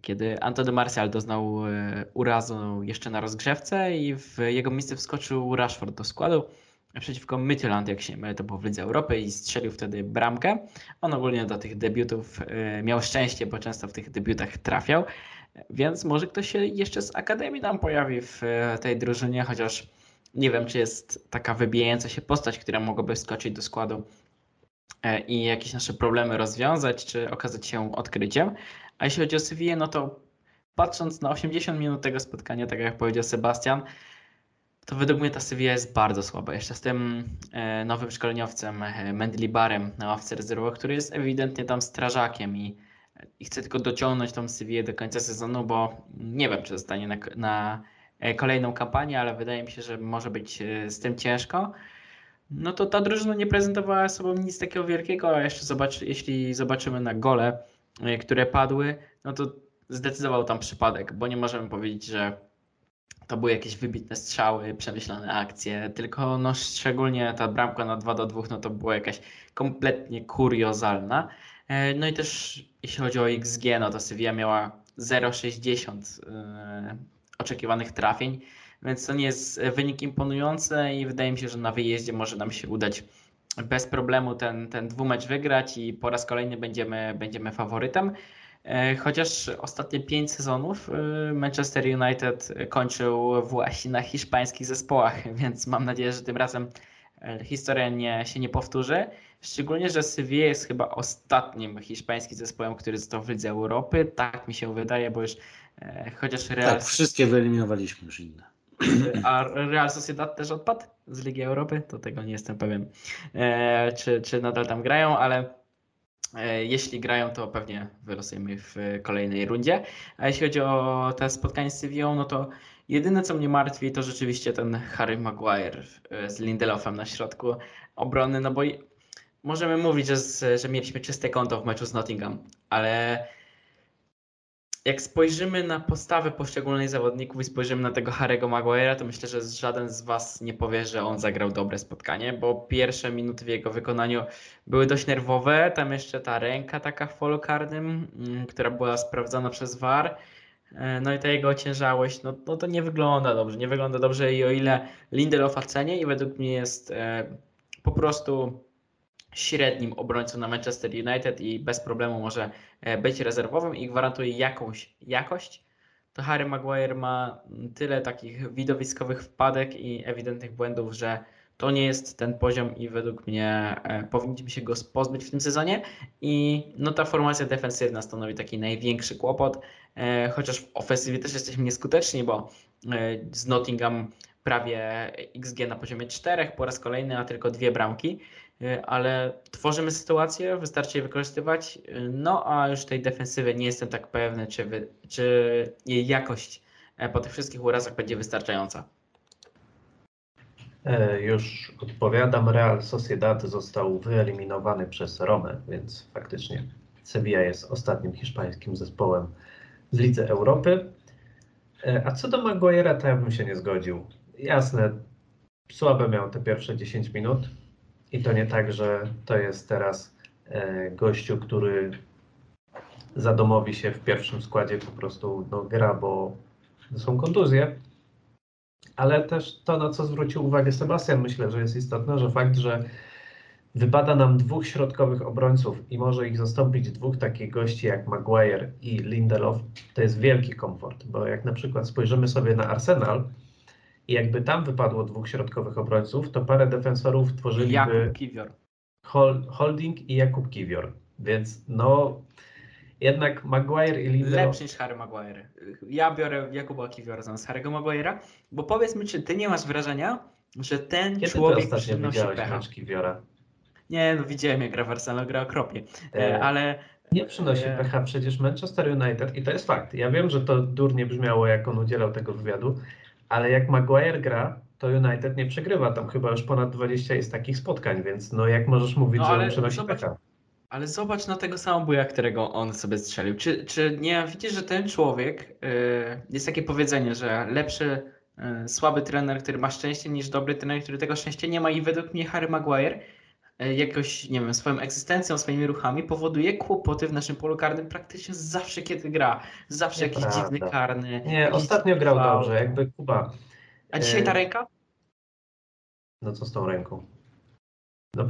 B: kiedy Anthony Martial doznał e, urazu jeszcze na rozgrzewce i w jego miejsce wskoczył Rashford do składu przeciwko Midtjylland, jak się mylę, to było w Lidze Europy i strzelił wtedy bramkę. On ogólnie do tych debiutów e, miał szczęście, bo często w tych debiutach trafiał. Więc może ktoś się jeszcze z Akademii nam pojawi w e, tej drużynie, chociaż nie wiem, czy jest taka wybijająca się postać, która mogłaby wskoczyć do składu e, i jakieś nasze problemy rozwiązać, czy okazać się odkryciem. A jeśli chodzi o Sevillę, no to patrząc na 80 minut tego spotkania, tak jak powiedział Sebastian, to według mnie ta Sevilla jest bardzo słaba. Jeszcze z tym e, nowym szkoleniowcem e, Mendlibarem na ławce rezerwowej, który jest ewidentnie tam strażakiem i i chcę tylko dociągnąć tą Sevillę do końca sezonu, bo nie wiem, czy zostanie na, na kolejną kampanię, ale wydaje mi się, że może być e, z tym ciężko. No to ta drużyna nie prezentowała sobą nic takiego wielkiego, a jeszcze jeśli zobaczymy na gole, e, które padły, no to zdecydował tam przypadek, bo nie możemy powiedzieć, że to były jakieś wybitne strzały, przemyślane akcje, tylko no szczególnie ta bramka na 2 do 2, no to była jakaś kompletnie kuriozalna. E, No i też jeśli chodzi o XG, no to Sevilla miała 0,60 e, oczekiwanych trafień, więc to nie jest wynik imponujący i wydaje mi się, że na wyjeździe może nam się udać bez problemu ten, ten dwumecz wygrać i po raz kolejny będziemy, będziemy faworytem. E, Chociaż ostatnie pięć sezonów e, Manchester United kończył właśnie na hiszpańskich zespołach, (laughs) więc mam nadzieję, że tym razem e, historia nie, się nie powtórzy. Szczególnie, że Sevilla jest chyba ostatnim hiszpańskim zespołem, który został w Lidze Europy. Tak mi się wydaje, bo już chociaż Real,
C: Tak, wszystkie wyeliminowaliśmy już inne. (clears throat)
B: a Real Sociedad też odpadł z Ligi Europy, to tego nie jestem pewien, e, czy, czy nadal tam grają, ale e, jeśli grają, to pewnie wylosujemy w kolejnej rundzie. A jeśli chodzi o te spotkanie z Sevillą, no to jedyne co mnie martwi to rzeczywiście ten Harry Maguire e, z Lindelofem na środku obrony, no bo możemy mówić, że, że mieliśmy czyste konto w meczu z Nottingham, ale jak spojrzymy na postawę poszczególnych zawodników i spojrzymy na tego Harry'ego Maguire'a, to myślę, że żaden z Was nie powie, że on zagrał dobre spotkanie, bo pierwsze minuty w jego wykonaniu były dość nerwowe. Tam jeszcze ta ręka taka w polu karnym, mm, która była sprawdzona przez VAR. E, No i ta jego ociężałość, no, no to nie wygląda dobrze. Nie wygląda dobrze i o ile Lindelofa cenię i według mnie jest e, po prostu średnim obrońcą na Manchester United i bez problemu może e, być rezerwowym i gwarantuje jakąś jakość, to Harry Maguire ma tyle takich widowiskowych wpadek i ewidentnych błędów, że to nie jest ten poziom i według mnie e, powinniśmy się go pozbyć w tym sezonie. I no ta formacja defensywna stanowi taki największy kłopot, e, chociaż w ofensywie też jesteśmy nieskuteczni, bo z Nottingham prawie XG na poziomie 4 po raz kolejny, a tylko dwie bramki, ale tworzymy sytuację, wystarczy je wykorzystywać, e, no a już tej defensywy nie jestem tak pewny, czy, wy, czy jej jakość e, po tych wszystkich urazach będzie wystarczająca.
A: E, Już odpowiadam. Real Sociedad został wyeliminowany przez Romę, więc faktycznie Sevilla jest ostatnim hiszpańskim zespołem w Lidze Europy. E, A co do Maguire'a, to ja bym się nie zgodził. Jasne, słabe miał te pierwsze 10 minut i to nie tak, że to jest teraz e, gościu, który zadomowi się w pierwszym składzie po prostu no, gra, bo są kontuzje. Ale też to, na co zwrócił uwagę Sebastian, myślę, że jest istotne, że fakt, że wypada nam dwóch środkowych obrońców i może ich zastąpić dwóch takich gości jak Maguire i Lindelof, to jest wielki komfort, bo jak na przykład spojrzymy sobie na Arsenal i jakby tam wypadło dwóch środkowych obrońców, to parę defensorów tworzyliby
B: Jakub Kiwior.
A: Hol- Holding i Jakub Kiwior, więc no jednak Maguire i Lindelof...
B: Lepszy niż Harry Maguire. Ja biorę Jakuba Kiwiora zamiast Harry'ego Maguire'a, bo powiedz mi, czy ty nie masz wrażenia, że ten
A: Kiedy
B: człowiek przynosi pecha?
A: Kiwiora?
B: Nie, no widziałem jak gra w Arsenal, gra okropnie,
A: E,
B: e, ale
A: Nie przynosi
B: Nie.
A: pecha przecież Manchester United i to jest fakt. Ja wiem, że to durnie brzmiało, jak on udzielał tego wywiadu, ale jak Maguire gra, to United nie przegrywa. Tam chyba już ponad 20 jest takich spotkań, więc no jak możesz mówić,
B: No,
A: że przynosi
B: zobacz,
A: pecha?
B: Ale zobacz na tego samobuja, którego on sobie strzelił. Czy, czy nie widzisz, że ten człowiek, yy, jest takie powiedzenie, że lepszy yy, słaby trener, który ma szczęście, niż dobry trener, który tego szczęścia nie ma i według mnie Harry Maguire jakoś, nie wiem, swoją egzystencją, swoimi ruchami powoduje kłopoty w naszym polu karnym praktycznie zawsze, kiedy gra. Zawsze jakiś
A: Nieprawda.
B: dziwny karny.
A: Nie, ostatnio grał dobrze, jakby Kuba.
B: A dzisiaj ta
A: e,
B: ręka?
A: No co z tą ręką?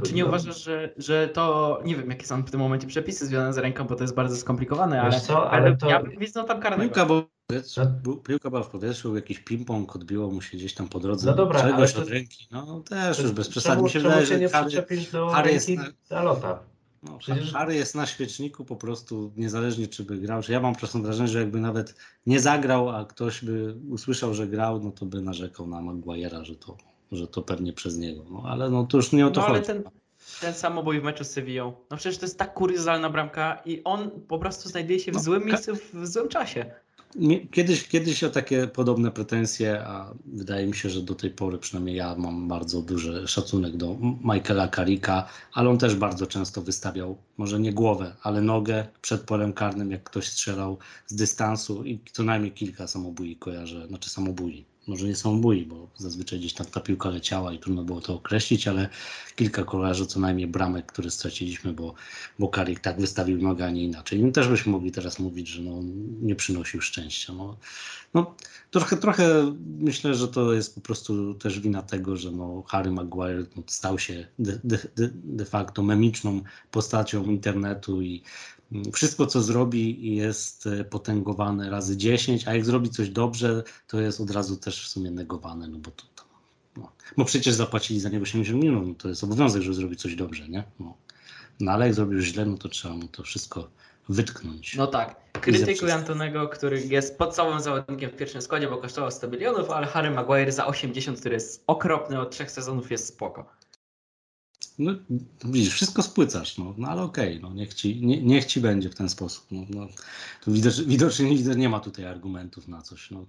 B: Czy nie uważasz, że, że to, nie wiem, jakie są w tym momencie przepisy związane z ręką, bo to jest bardzo skomplikowane, ale,
A: co, ale to...
B: ja bym widział tam karnego.
C: Piłka była w powietrzu,
A: No.
C: piłka była w powietrzu, jakiś ping-pong odbiło mu się gdzieś tam po drodze.
A: No dobra,
C: Czegoś
A: ale
C: od
A: to-
C: ręki. No też już bez
A: Czemu-
C: przesady. Mi się
A: czemu
C: wydaje,
A: się nie przyczepisz do
C: Harry jest
A: ręki Dalota?
C: no,
A: Przecież-
C: Harry jest na świeczniku po prostu, niezależnie czy by grał. Czy ja mam czasem wrażenie, że jakby nawet nie zagrał, a ktoś by usłyszał, że grał, no to by narzekał na Maguire'a, że to, że to pewnie przez niego. No ale no to już nie o to
B: No ale
C: chodzi.
B: ten, ten samobój w meczu z Sevillą, no przecież to jest tak kuriozalna bramka i on po prostu znajduje się w
C: No,
B: złym miejscu w, złym czasie.
C: Kiedyś, kiedyś o takie podobne pretensje, a wydaje mi się, że do tej pory przynajmniej ja mam bardzo duży szacunek do Michaela Carricka, ale on też bardzo często wystawiał, może nie głowę, ale nogę przed polem karnym, jak ktoś strzelał z dystansu i co najmniej kilka samobój kojarzę, znaczy samobój, może nie samobój, bo zazwyczaj gdzieś tam ta piłka leciała i trudno było to określić, ale kilka kojarzę co najmniej bramek, które straciliśmy, bo, bo Carrick tak wystawił nogę, a nie inaczej. No, też byśmy mogli teraz mówić, że no, nie przynosił szczęścia. No, no, trochę, trochę myślę, że to jest po prostu też wina tego, że no, Harry Maguire no, stał się de, de, de, facto memiczną postacią internetu i wszystko, co zrobi, jest e, potęgowane razy 10, a jak zrobi coś dobrze, to jest od razu też w sumie negowane, no bo to tam No. Bo przecież zapłacili za niego 70 milionów, no to jest obowiązek, żeby zrobić coś dobrze, nie? No. no ale jak zrobił źle, no to trzeba mu to wszystko wytknąć.
B: No tak. Krytykuj. Antonego, który jest podstawowym zawodnikiem w pierwszym składzie, bo kosztował 100 milionów, ale Harry Maguire za 80, który jest okropny od trzech sezonów, jest spoko.
C: No, widzisz, wszystko spłycasz, no, no ale okej, no, niech, ci, nie, niech ci będzie w ten sposób. No, no, tu widocz, widocznie widzę, nie ma tutaj argumentów na coś. No.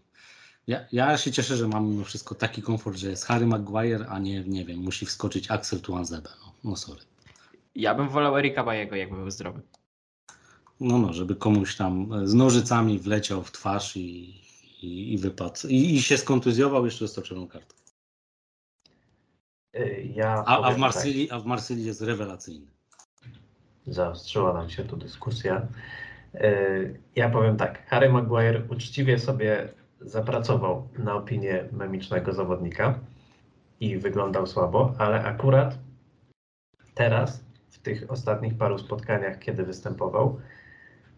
C: Ja, ja się cieszę, że mam mimo wszystko taki komfort, że jest Harry Maguire, a nie, nie wiem, musi wskoczyć Axel Tuanzebe. No, no sorry.
B: Ja bym wolał Erika Bajego, jakby był zdrowy.
C: No, no, żeby komuś tam z nożycami wleciał w twarz i, i, i wypadł. I, I się skontuzjował jeszcze z czerwoną kartą.
A: Ja
C: A, a, w Marsylii, a w Marsylii jest rewelacyjny.
A: Tak, zaostrzyła nam się tu dyskusja. Y, Ja powiem tak, Harry Maguire uczciwie sobie zapracował na opinię memicznego zawodnika i wyglądał słabo, ale akurat teraz, w tych ostatnich paru spotkaniach, kiedy występował,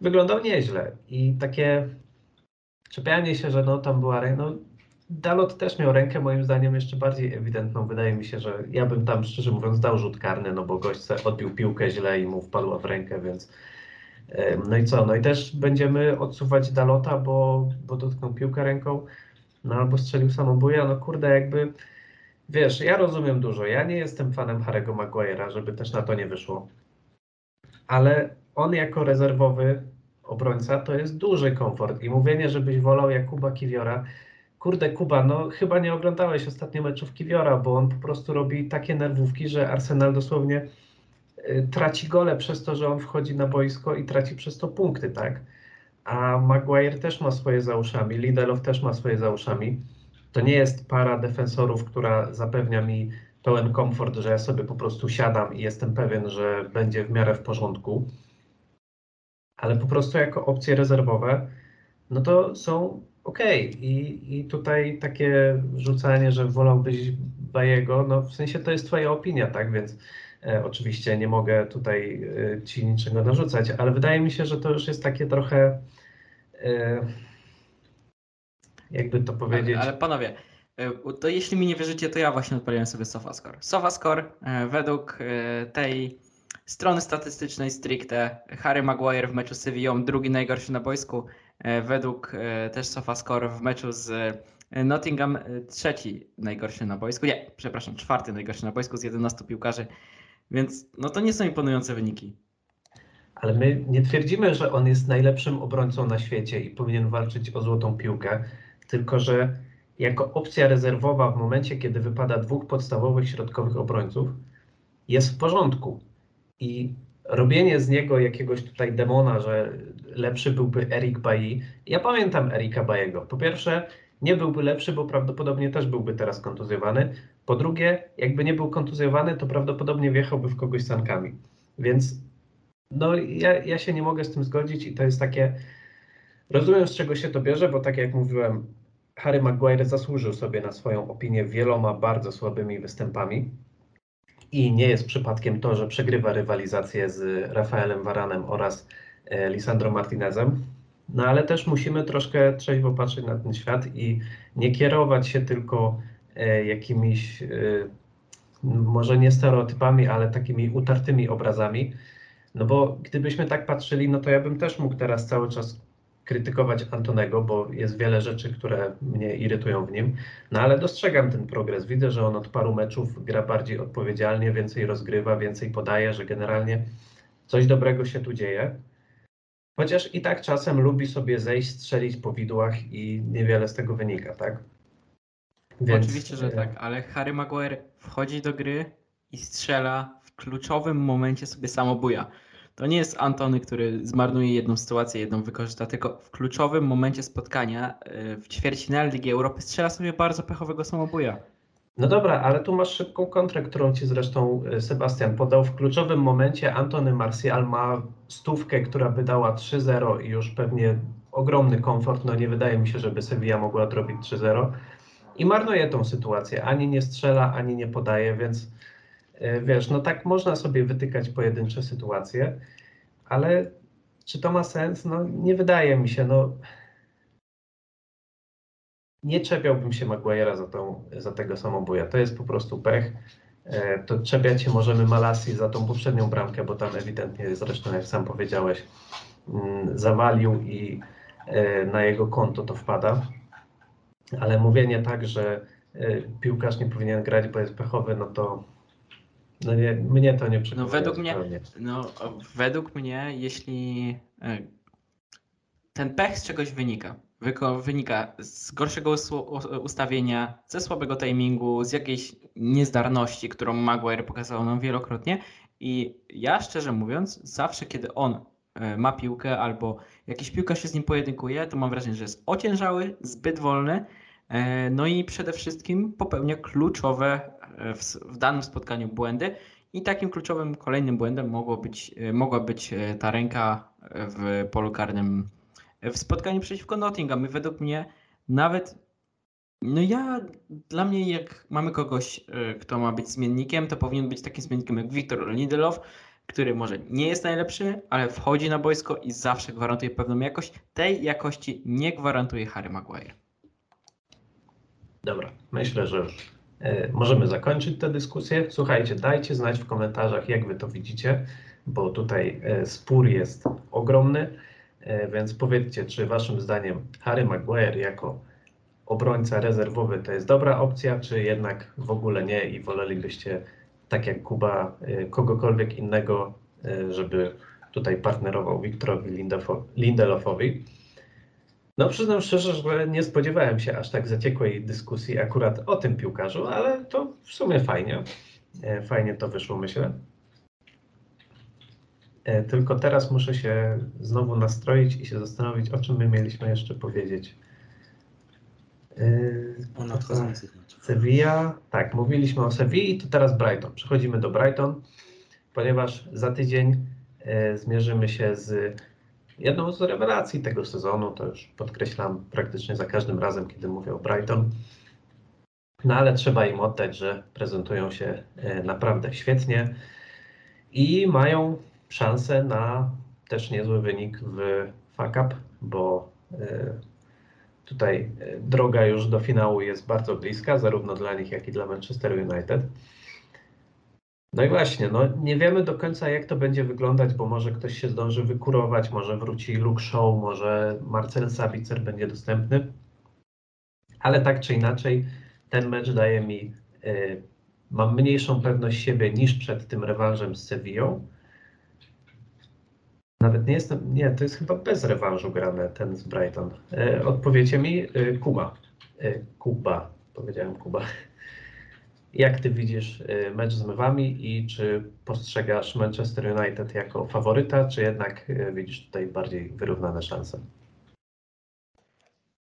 A: wyglądał nieźle. I takie czepianie się, że no tam była no Dalot też miał rękę moim zdaniem jeszcze bardziej ewidentną. Wydaje mi się, że ja bym tam szczerze mówiąc dał rzut karny, no bo gość odbił piłkę źle i mu wpadła w rękę, więc no i co? No i też będziemy odsuwać Dalota, bo, bo dotknął piłkę ręką, no albo strzelił samobuja, no kurde jakby wiesz, ja rozumiem dużo. Ja nie jestem fanem Harry'ego Maguire'a, żeby też na to nie wyszło. Ale on jako rezerwowy obrońca to jest duży komfort i mówienie, żebyś wolał Jakuba Kiwiora, Kurde, Kuba, no chyba nie oglądałeś ostatnio meczów Kiwiora, bo on po prostu robi takie nerwówki, że Arsenal dosłownie y, traci gole przez to, że on wchodzi na boisko i traci przez to punkty, tak? A Maguire też ma swoje za uszami, też ma swoje za uszami. To nie jest para defensorów, która zapewnia mi pełen komfort, że ja sobie po prostu siadam i jestem pewien, że będzie w miarę w porządku. Ale po prostu jako opcje rezerwowe, no to są ok. I, I tutaj takie rzucanie, że wolałbyś Bajego, no w sensie to jest twoja opinia, tak? Więc e, oczywiście nie mogę tutaj e, ci niczego narzucać, ale wydaje mi się, że to już jest takie trochę e, jakby to powiedzieć.
B: Ale, ale panowie, y, to jeśli mi nie wierzycie, to ja właśnie odpaliłem sobie SofaScore. SofaScore y, według y, tej strony statystycznej stricte Harry Maguire w meczu z Sevillą drugi najgorszy na boisku. Y, Według y, też SofaScore w meczu z y, Nottingham trzeci najgorszy na boisku. Nie, przepraszam, czwarty najgorszy na boisku z 11 piłkarzy. Więc no to nie są imponujące wyniki.
A: Ale my nie twierdzimy, że on jest najlepszym obrońcą na świecie i powinien walczyć o złotą piłkę, tylko że jako opcja rezerwowa w momencie, kiedy wypada dwóch podstawowych środkowych obrońców, jest w porządku. I robienie z niego jakiegoś tutaj demona, że lepszy byłby Erik Bailly. Ja pamiętam Erika Bajego. Po pierwsze, nie byłby lepszy, bo prawdopodobnie też byłby teraz kontuzjowany. Po drugie, jakby nie był kontuzjowany, to prawdopodobnie wjechałby w kogoś sankami. Więc no, ja, ja się nie mogę z tym zgodzić i to jest takie. Rozumiem, z czego się to bierze, bo tak jak mówiłem, Harry Maguire zasłużył sobie na swoją opinię wieloma bardzo słabymi występami. I nie jest przypadkiem to, że przegrywa rywalizację z Rafaelem Varanem oraz e, Lisandro Martinezem. No ale też musimy troszkę trzeźwo patrzeć na ten świat i nie kierować się tylko e, jakimiś, e, może nie stereotypami, ale takimi utartymi obrazami. No bo gdybyśmy tak patrzyli, no to ja bym też mógł teraz cały czas krytykować Antonego, bo jest wiele rzeczy, które mnie irytują w nim. No ale dostrzegam ten progres. Widzę, że on od paru meczów gra bardziej odpowiedzialnie, więcej rozgrywa, więcej podaje, że generalnie coś dobrego się tu dzieje. Chociaż i tak czasem lubi sobie zejść, strzelić po widłach i niewiele z tego wynika, tak?
B: Oczywiście, że
A: e,
B: tak, ale Harry Maguire wchodzi do gry i strzela w kluczowym momencie sobie samobuja. To nie jest Antony, który zmarnuje jedną sytuację, jedną wykorzysta, tylko w kluczowym momencie spotkania y, w ćwierćfinale Ligi Europy strzela sobie bardzo pechowego samobuja.
A: No dobra, ale tu masz szybką kontrę, którą ci zresztą e, Sebastian podał. W kluczowym momencie Antony Martial ma stówkę, która by dała 3-0 i już pewnie ogromny komfort. No nie wydaje mi się, żeby Sevilla mogła odrobić 3-0. I marnuje tą sytuację. Ani nie strzela, ani nie podaje, więc e, wiesz, no tak można sobie wytykać pojedyncze sytuacje, ale czy to ma sens? No nie wydaje mi się. No nie czepiałbym się Maguire'a za, tą, za tego samobuja. To jest po prostu pech. E, To czepiać się możemy Malasi za tą poprzednią bramkę, bo tam ewidentnie, zresztą jak sam powiedziałeś, mm, zawalił i e, na jego konto to wpada. Ale mówienie tak, że e, piłkarz nie powinien grać, bo jest pechowy, no to no nie, mnie to nie przekonuje.
B: według mnie-
A: zupełnie.
B: No, według mnie, jeśli e, ten pech z czegoś wynika, wynika z gorszego ustawienia, ze słabego timingu, z jakiejś niezdarności, którą Maguire pokazał nam wielokrotnie. I ja szczerze mówiąc, zawsze kiedy on e, ma piłkę albo jakiś piłkarz się z nim pojedynkuje, to mam wrażenie, że jest ociężały, zbyt wolny. E, No i przede wszystkim popełnia kluczowe e, w, danym spotkaniu błędy. I takim kluczowym kolejnym błędem mogło być, e, mogła być ta ręka w polu karnym w spotkaniu przeciwko Nottingham. I według mnie nawet, no ja, dla mnie jak mamy kogoś, kto ma być zmiennikiem, to powinien być takim zmiennikiem jak Wiktor Lindelof, który może nie jest najlepszy, ale wchodzi na boisko i zawsze gwarantuje pewną jakość. Tej jakości nie gwarantuje Harry Maguire.
A: Dobra, myślę, że e, możemy zakończyć tę dyskusję. Słuchajcie, dajcie znać w komentarzach, jak wy to widzicie, bo tutaj e, spór jest ogromny, e, więc powiedzcie, czy waszym zdaniem Harry Maguire jako obrońca rezerwowy to jest dobra opcja, czy jednak w ogóle nie i wolelibyście, tak jak Kuba, kogokolwiek innego, żeby tutaj partnerował Wiktorowi Lindelofowi. No przyznam szczerze, że nie spodziewałem się aż tak zaciekłej dyskusji akurat o tym piłkarzu, ale to w sumie fajnie. E, Fajnie to wyszło, myślę. E, Tylko teraz muszę się znowu nastroić i się zastanowić, o czym my mieliśmy jeszcze powiedzieć. E,
C: O nadchodzących meczach.
A: Sevilla, tak, mówiliśmy o Sevilli, to teraz Brighton. Przechodzimy do Brighton, ponieważ za tydzień zmierzymy się z jedną z rewelacji tego sezonu. To już podkreślam praktycznie za każdym razem, kiedy mówię o Brighton. No ale trzeba im oddać, że prezentują się e, naprawdę świetnie i mają szansę na też niezły wynik w fuck up, bo e, Tutaj e, droga już do finału jest bardzo bliska, zarówno dla nich, jak i dla Manchester United. No i właśnie, no nie wiemy do końca, jak to będzie wyglądać, bo może ktoś się zdąży wykurować, może wróci Luke Shaw, może Marcel Sabitzer będzie dostępny. Ale tak czy inaczej, ten mecz daje mi, e, mam mniejszą pewność siebie niż przed tym rewanżem z Sevillą. Nawet nie jestem, nie, to jest chyba bez rewanżu grane ten z Brighton. E, odpowiecie mi, e, Kuba. E, Kuba, powiedziałem Kuba. Jak ty widzisz e, mecz z Mewami i czy postrzegasz Manchester United jako faworyta, czy jednak e, widzisz tutaj bardziej wyrównane szanse?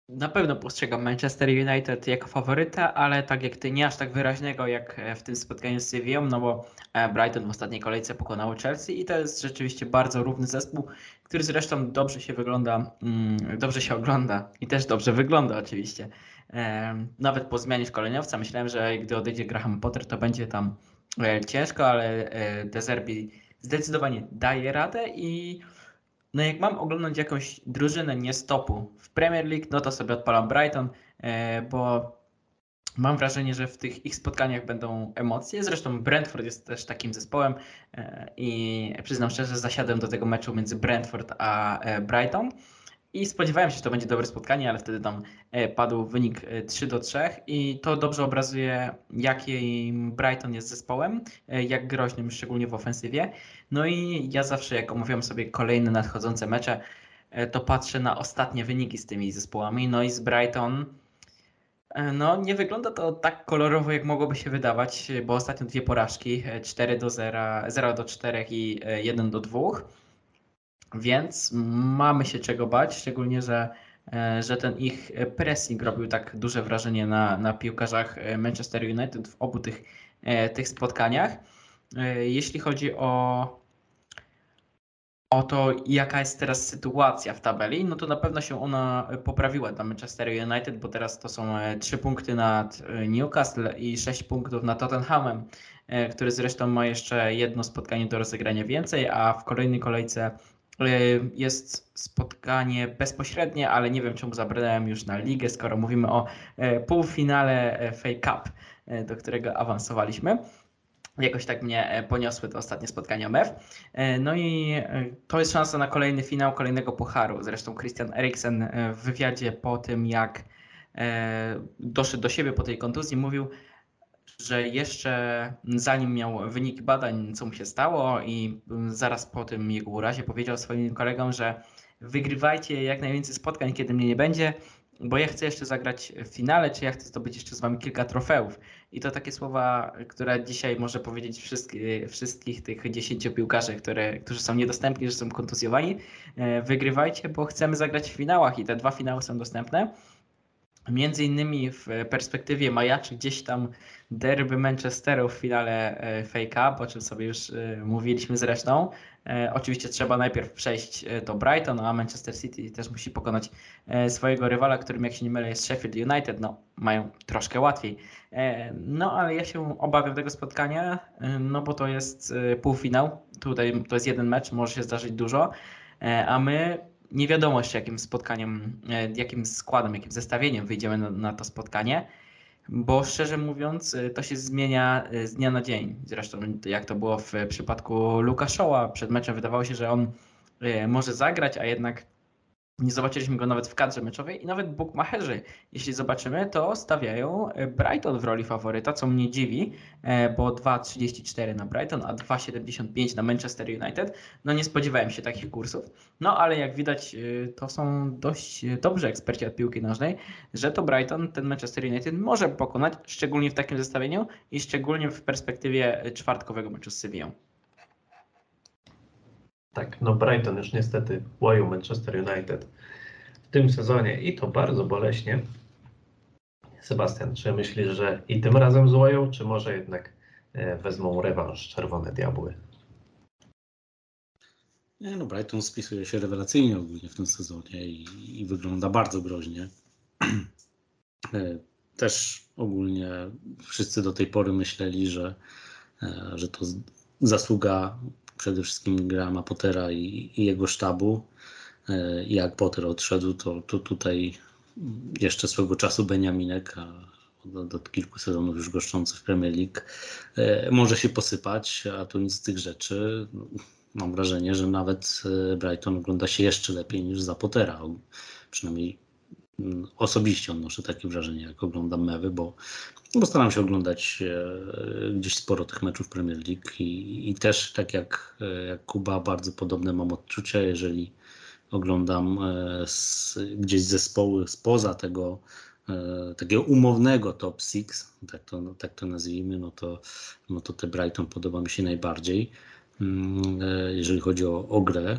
B: Na pewno postrzegam Manchester United jako faworyta, ale tak jak ty, nie aż tak wyraźnego jak e, w tym spotkaniu z Sevillą, no bo e, Brighton w ostatniej kolejce pokonało Chelsea i to jest rzeczywiście bardzo równy zespół, który zresztą dobrze się wygląda, mm, dobrze się ogląda i też dobrze wygląda oczywiście. Nawet po zmianie szkoleniowca myślałem, że gdy odejdzie Graham Potter, to będzie tam e, ciężko, ale De Zerbi zdecydowanie daje radę i no jak mam oglądać jakąś drużynę nie stopu w Premier League, no to sobie odpalam Brighton, e, bo mam wrażenie, że w tych ich spotkaniach będą emocje. Zresztą Brentford jest też takim zespołem e, i przyznam szczerze, zasiadłem do tego meczu między Brentford a Brighton. I spodziewałem się, że to będzie dobre spotkanie, ale wtedy tam e, padł wynik e, 3 do 3 i to dobrze obrazuje, jakim Brighton jest zespołem, e, jak groźnym, szczególnie w ofensywie. No i ja zawsze, jak omawiam sobie kolejne nadchodzące mecze, e, to patrzę na ostatnie wyniki z tymi zespołami. No i z Brighton, e, no nie wygląda to tak kolorowo, jak mogłoby się wydawać, e, bo ostatnio dwie porażki, e, 4 do 0, 0 do 4 i e, 1 do 2. Więc mamy się czego bać, szczególnie, że, e, że ten ich pressing robił tak duże wrażenie na, na piłkarzach e, Manchester United w obu tych, e, tych spotkaniach. Jeśli chodzi o, o to, jaka jest teraz sytuacja w tabeli, no to na pewno się ona poprawiła dla Manchester United, bo teraz to są e, 3 punkty nad Newcastle i 6 punktów nad Tottenhamem, który zresztą ma jeszcze jedno spotkanie do rozegrania więcej, a w kolejnej kolejce jest spotkanie bezpośrednie, ale nie wiem czemu zabrałem już na ligę, skoro mówimy o e, półfinale e, Fake Cup, e, do którego awansowaliśmy. Jakoś tak mnie e, poniosły te ostatnie spotkania MEF. E, No i e, to jest szansa na kolejny finał kolejnego pucharu. Zresztą Christian Eriksen e, w wywiadzie po tym, jak e, doszedł do siebie po tej kontuzji, mówił, że jeszcze zanim miał wyniki badań, co mu się stało, i zaraz po tym jego urazie powiedział swoim kolegom, że wygrywajcie jak najwięcej spotkań, kiedy mnie nie będzie, bo ja chcę jeszcze zagrać w finale, czy ja chcę zdobyć jeszcze z wami kilka trofeów. I to takie słowa, które dzisiaj może powiedzieć wszystkich, tych 10 piłkarzy, które, którzy są niedostępni, że są kontuzjowani. E, Wygrywajcie, bo chcemy zagrać w finałach i te dwa finały są dostępne. Między innymi w perspektywie majaczy gdzieś tam derby Manchesteru w finale e, FA Cup, o czym sobie już e, mówiliśmy zresztą. E, Oczywiście trzeba najpierw przejść to Brighton, a Manchester City też musi pokonać swojego rywala, którym jak się nie mylę jest Sheffield United. No, mają troszkę łatwiej. No, ale ja się obawiam tego spotkania, no bo to jest półfinał. Tutaj to jest jeden mecz, może się zdarzyć dużo, a my nie wiadomo jeszcze jakim spotkaniem, jakim składem, jakim zestawieniem wyjdziemy na to spotkanie, bo szczerze mówiąc e, to się zmienia e, z dnia na dzień. Zresztą jak to było w przypadku Luka Shaw'a, przed meczem wydawało się, że on e, może zagrać, a jednak nie zobaczyliśmy go nawet w kadrze meczowej i nawet bookmacherzy, jeśli zobaczymy, to stawiają e, Brighton w roli faworyta, co mnie dziwi, e, bo 2,34 na Brighton, a 2,75 na Manchester United. No nie spodziewałem się takich kursów. No ale jak widać, e, to są dość e, dobrzy eksperci od piłki nożnej, że to Brighton ten Manchester United może pokonać, szczególnie w takim zestawieniu i szczególnie w perspektywie czwartkowego meczu z Sevillą.
A: Tak, no Brighton już niestety łoił Manchester United w tym sezonie i to bardzo boleśnie. Sebastian, czy myślisz, że i tym razem złoją, czy może jednak e, wezmą rewanż Czerwone Diabły?
C: Nie, no Brighton spisuje się rewelacyjnie ogólnie w tym sezonie i, i wygląda bardzo groźnie. E, Też ogólnie wszyscy do tej pory myśleli, że, e, że to zasługa przede wszystkim Grama Pottera i, i jego sztabu. E, jak Potter odszedł, to, to tutaj jeszcze swego czasu Beniaminek, a od, od kilku sezonów już goszczący w Premier League, e, może się posypać, a tu nic z tych rzeczy. Mam wrażenie, że nawet e, Brighton ogląda się jeszcze lepiej niż za Pottera. Przynajmniej osobiście odnoszę takie wrażenie, jak oglądam mewy, bo, bo staram się oglądać e, gdzieś sporo tych meczów Premier League i, i też tak jak, e, jak Kuba, bardzo podobne mam odczucia, jeżeli oglądam e, z, gdzieś zespoły spoza tego takiego umownego top six, tak to, tak to nazwijmy, no to, no to te Brighton podoba mi się najbardziej, mm, jeżeli chodzi o, o grę.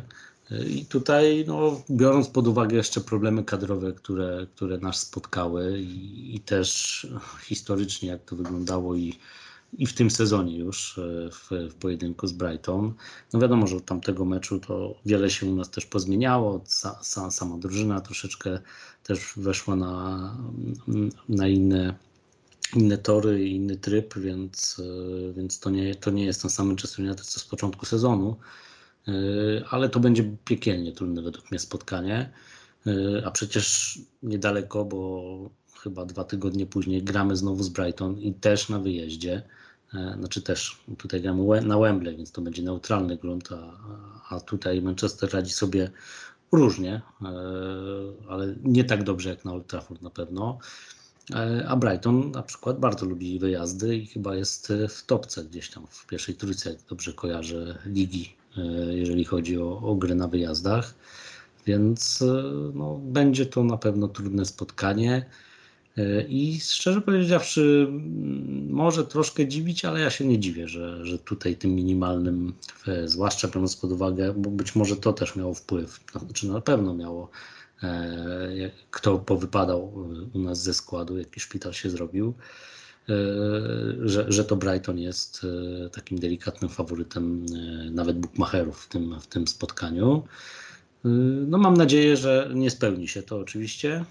C: I tutaj, no, biorąc pod uwagę jeszcze problemy kadrowe, które, które nas spotkały i, i też historycznie jak to wyglądało i, i w tym sezonie już e, w, w pojedynku z Brighton, no wiadomo, że od tamtego meczu to wiele się u nas też pozmieniało. Sa, sa, sama drużyna troszeczkę też weszła na, na inne, inne tory inny tryb, więc, e, więc to, nie, to nie jest ten sam Manchester United co z początku sezonu. E, Ale to będzie piekielnie trudne według mnie spotkanie. E, A przecież niedaleko, bo chyba dwa tygodnie później gramy znowu z Brighton i też na wyjeździe. E, Znaczy też tutaj gramy na Wembley, więc to będzie neutralny grunt, a, a tutaj Manchester radzi sobie różnie, ale nie tak dobrze jak na Old Trafford na pewno. A Brighton na przykład bardzo lubi wyjazdy i chyba jest w topce gdzieś tam w pierwszej trójce, jak dobrze kojarzę, ligi, jeżeli chodzi o, o grę na wyjazdach. Więc e, no, będzie to na pewno trudne spotkanie. E, I szczerze powiedziawszy, m, może troszkę dziwić, ale ja się nie dziwię, że, że tutaj tym minimalnym, e, zwłaszcza biorąc pod uwagę, bo być może to też miało wpływ, znaczy na pewno miało, e, kto powypadał e, u nas ze składu, jaki szpital się zrobił, e, że, że to Brighton jest e, takim delikatnym faworytem e, nawet bookmacherów w tym, w tym spotkaniu. E, No mam nadzieję, że nie spełni się to oczywiście,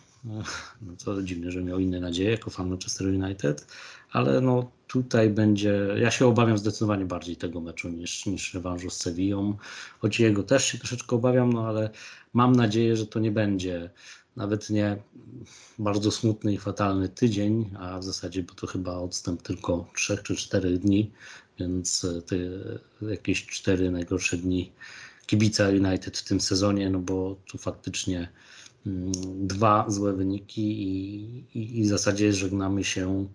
C: No to dziwne, że miał inne nadzieje jako fan Manchester United, ale no tutaj będzie, ja się obawiam zdecydowanie bardziej tego meczu niż, niż rewanżu z Sevillą, choć jego też się troszeczkę obawiam, no ale mam nadzieję, że to nie będzie nawet nie bardzo smutny i fatalny tydzień, a w zasadzie, bo to chyba odstęp tylko 3 czy 4 dni, więc te jakieś 4 najgorsze dni kibica United w tym sezonie, no bo tu faktycznie mm, dwa złe wyniki i, i, i w zasadzie żegnamy się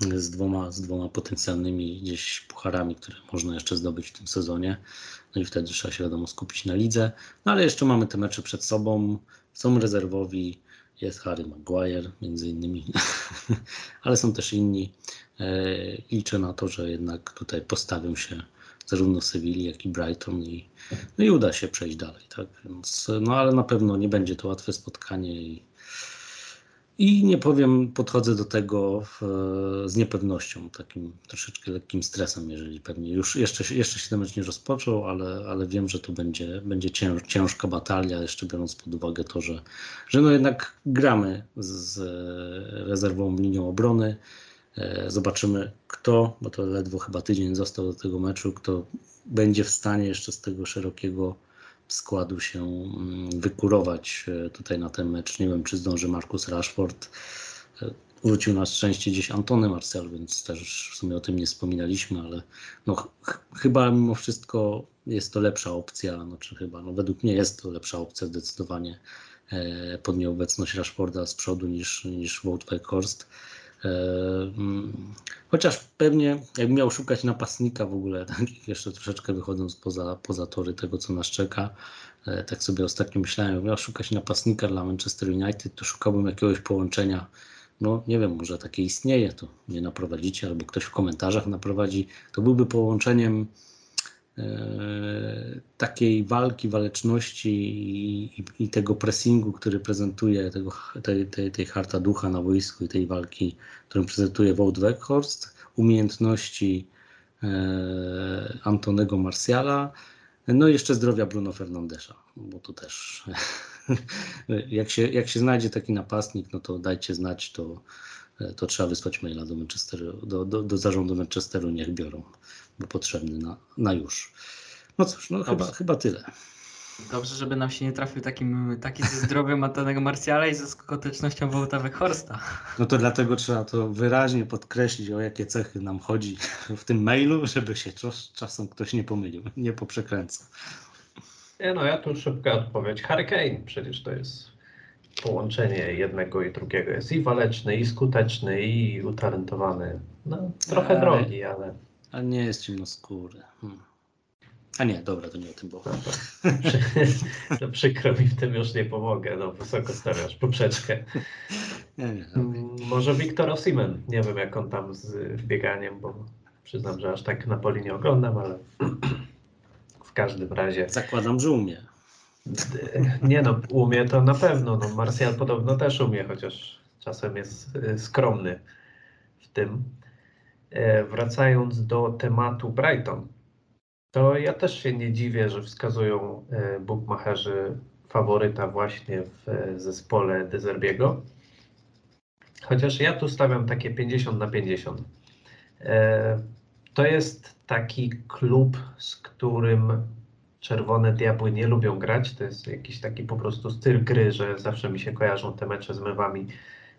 C: z dwoma, z dwoma potencjalnymi gdzieś pucharami, które można jeszcze zdobyć w tym sezonie. No i wtedy trzeba się wiadomo skupić na lidze. No ale jeszcze mamy te mecze przed sobą. Są rezerwowi, jest Harry Maguire między innymi, (laughs) ale są też inni. E, Liczę na to, że jednak tutaj postawią się zarówno Sewilli, jak i Brighton i, no i uda się przejść dalej. Tak? Więc, no ale na pewno nie będzie to łatwe spotkanie i, i nie powiem, podchodzę do tego w, z niepewnością, takim troszeczkę lekkim stresem, jeżeli pewnie już jeszcze, jeszcze się ten mecz nie rozpoczął, ale, ale wiem, że to będzie, będzie cięż, ciężka batalia, jeszcze biorąc pod uwagę to, że, że no jednak gramy z rezerwą linią obrony. E, Zobaczymy kto, bo to ledwo chyba tydzień został do tego meczu, kto będzie w stanie jeszcze z tego szerokiego składu się mm, wykurować e, tutaj na ten mecz. Nie wiem, czy zdąży Marcus Rashford. E, Wrócił na szczęście gdzieś Antony Marcel, więc też w sumie o tym nie wspominaliśmy, ale no, ch- chyba mimo wszystko jest to lepsza opcja, znaczy chyba, no według mnie jest to lepsza opcja zdecydowanie e, pod nieobecność Rashforda z przodu niż, niż Wout Weghorst. Mm, Chociaż pewnie jakbym miał szukać napastnika w ogóle, (laughs) tak, jeszcze troszeczkę wychodząc poza, poza tory tego, co nas czeka, e, tak sobie ostatnio myślałem, jakbym miał szukać napastnika dla Manchester United, to szukałbym jakiegoś połączenia, no nie wiem, może takie istnieje, to nie naprowadzicie, albo ktoś w komentarzach naprowadzi, to byłby połączeniem takiej walki, waleczności i, i, i tego pressingu, który prezentuje, tego, tej, tej, tej harta ducha na boisku i tej walki, którą prezentuje Wout Weghorst, umiejętności e, Antonego Marciala, no i jeszcze zdrowia Bruno Fernandesza, bo tu też (laughs) jak się, jak się znajdzie taki napastnik, no to dajcie znać, to, to trzeba wysłać maila do Manchesteru, do, do, do zarządu Manchesteru, niech biorą, bo potrzebny na, na już. No cóż, no chyba, chyba tyle.
B: Dobrze, żeby nam się nie trafił takim, taki ze zdrowiem Antonego Marciala i ze skutecznością Wołta Weghorsta.
C: No to dlatego trzeba to wyraźnie podkreślić, o jakie cechy nam chodzi w tym mailu, żeby się czas, czasem ktoś nie pomylił, nie poprzekręcał.
A: Nie no, ja tu szybka odpowiedź. Harry Kane, przecież to jest połączenie jednego i drugiego. Jest i waleczny, i skuteczny, i utalentowany. No, trochę
C: Ale-
A: drogi, ale
C: Ale nie jest ciemnoskóry. Hmm. A nie, dobra, to nie o tym było.
A: to, (laughs) przy, to przykro mi w tym już nie pomogę. No, wysoko stawiasz poprzeczkę. (laughs)
C: Nie, nie,
A: Mm, Może Wiktor Osimen. Nie wiem, jak on tam z bieganiem, bo przyznam, że aż tak Napoli nie oglądam, ale (clears throat) w każdym razie.
C: Zakładam, że umie. (laughs)
A: Nie no, umie to na pewno. No, Martial podobno też umie, chociaż czasem jest y, skromny w tym. E, Wracając do tematu Brighton, to ja też się nie dziwię, że wskazują e, bookmacherzy faworyta właśnie w e, zespole De Zerbiego. Chociaż ja tu stawiam takie 50 na 50. E, To jest taki klub, z którym Czerwone Diabły nie lubią grać. To jest jakiś taki po prostu styl gry, że zawsze mi się kojarzą te mecze z mewami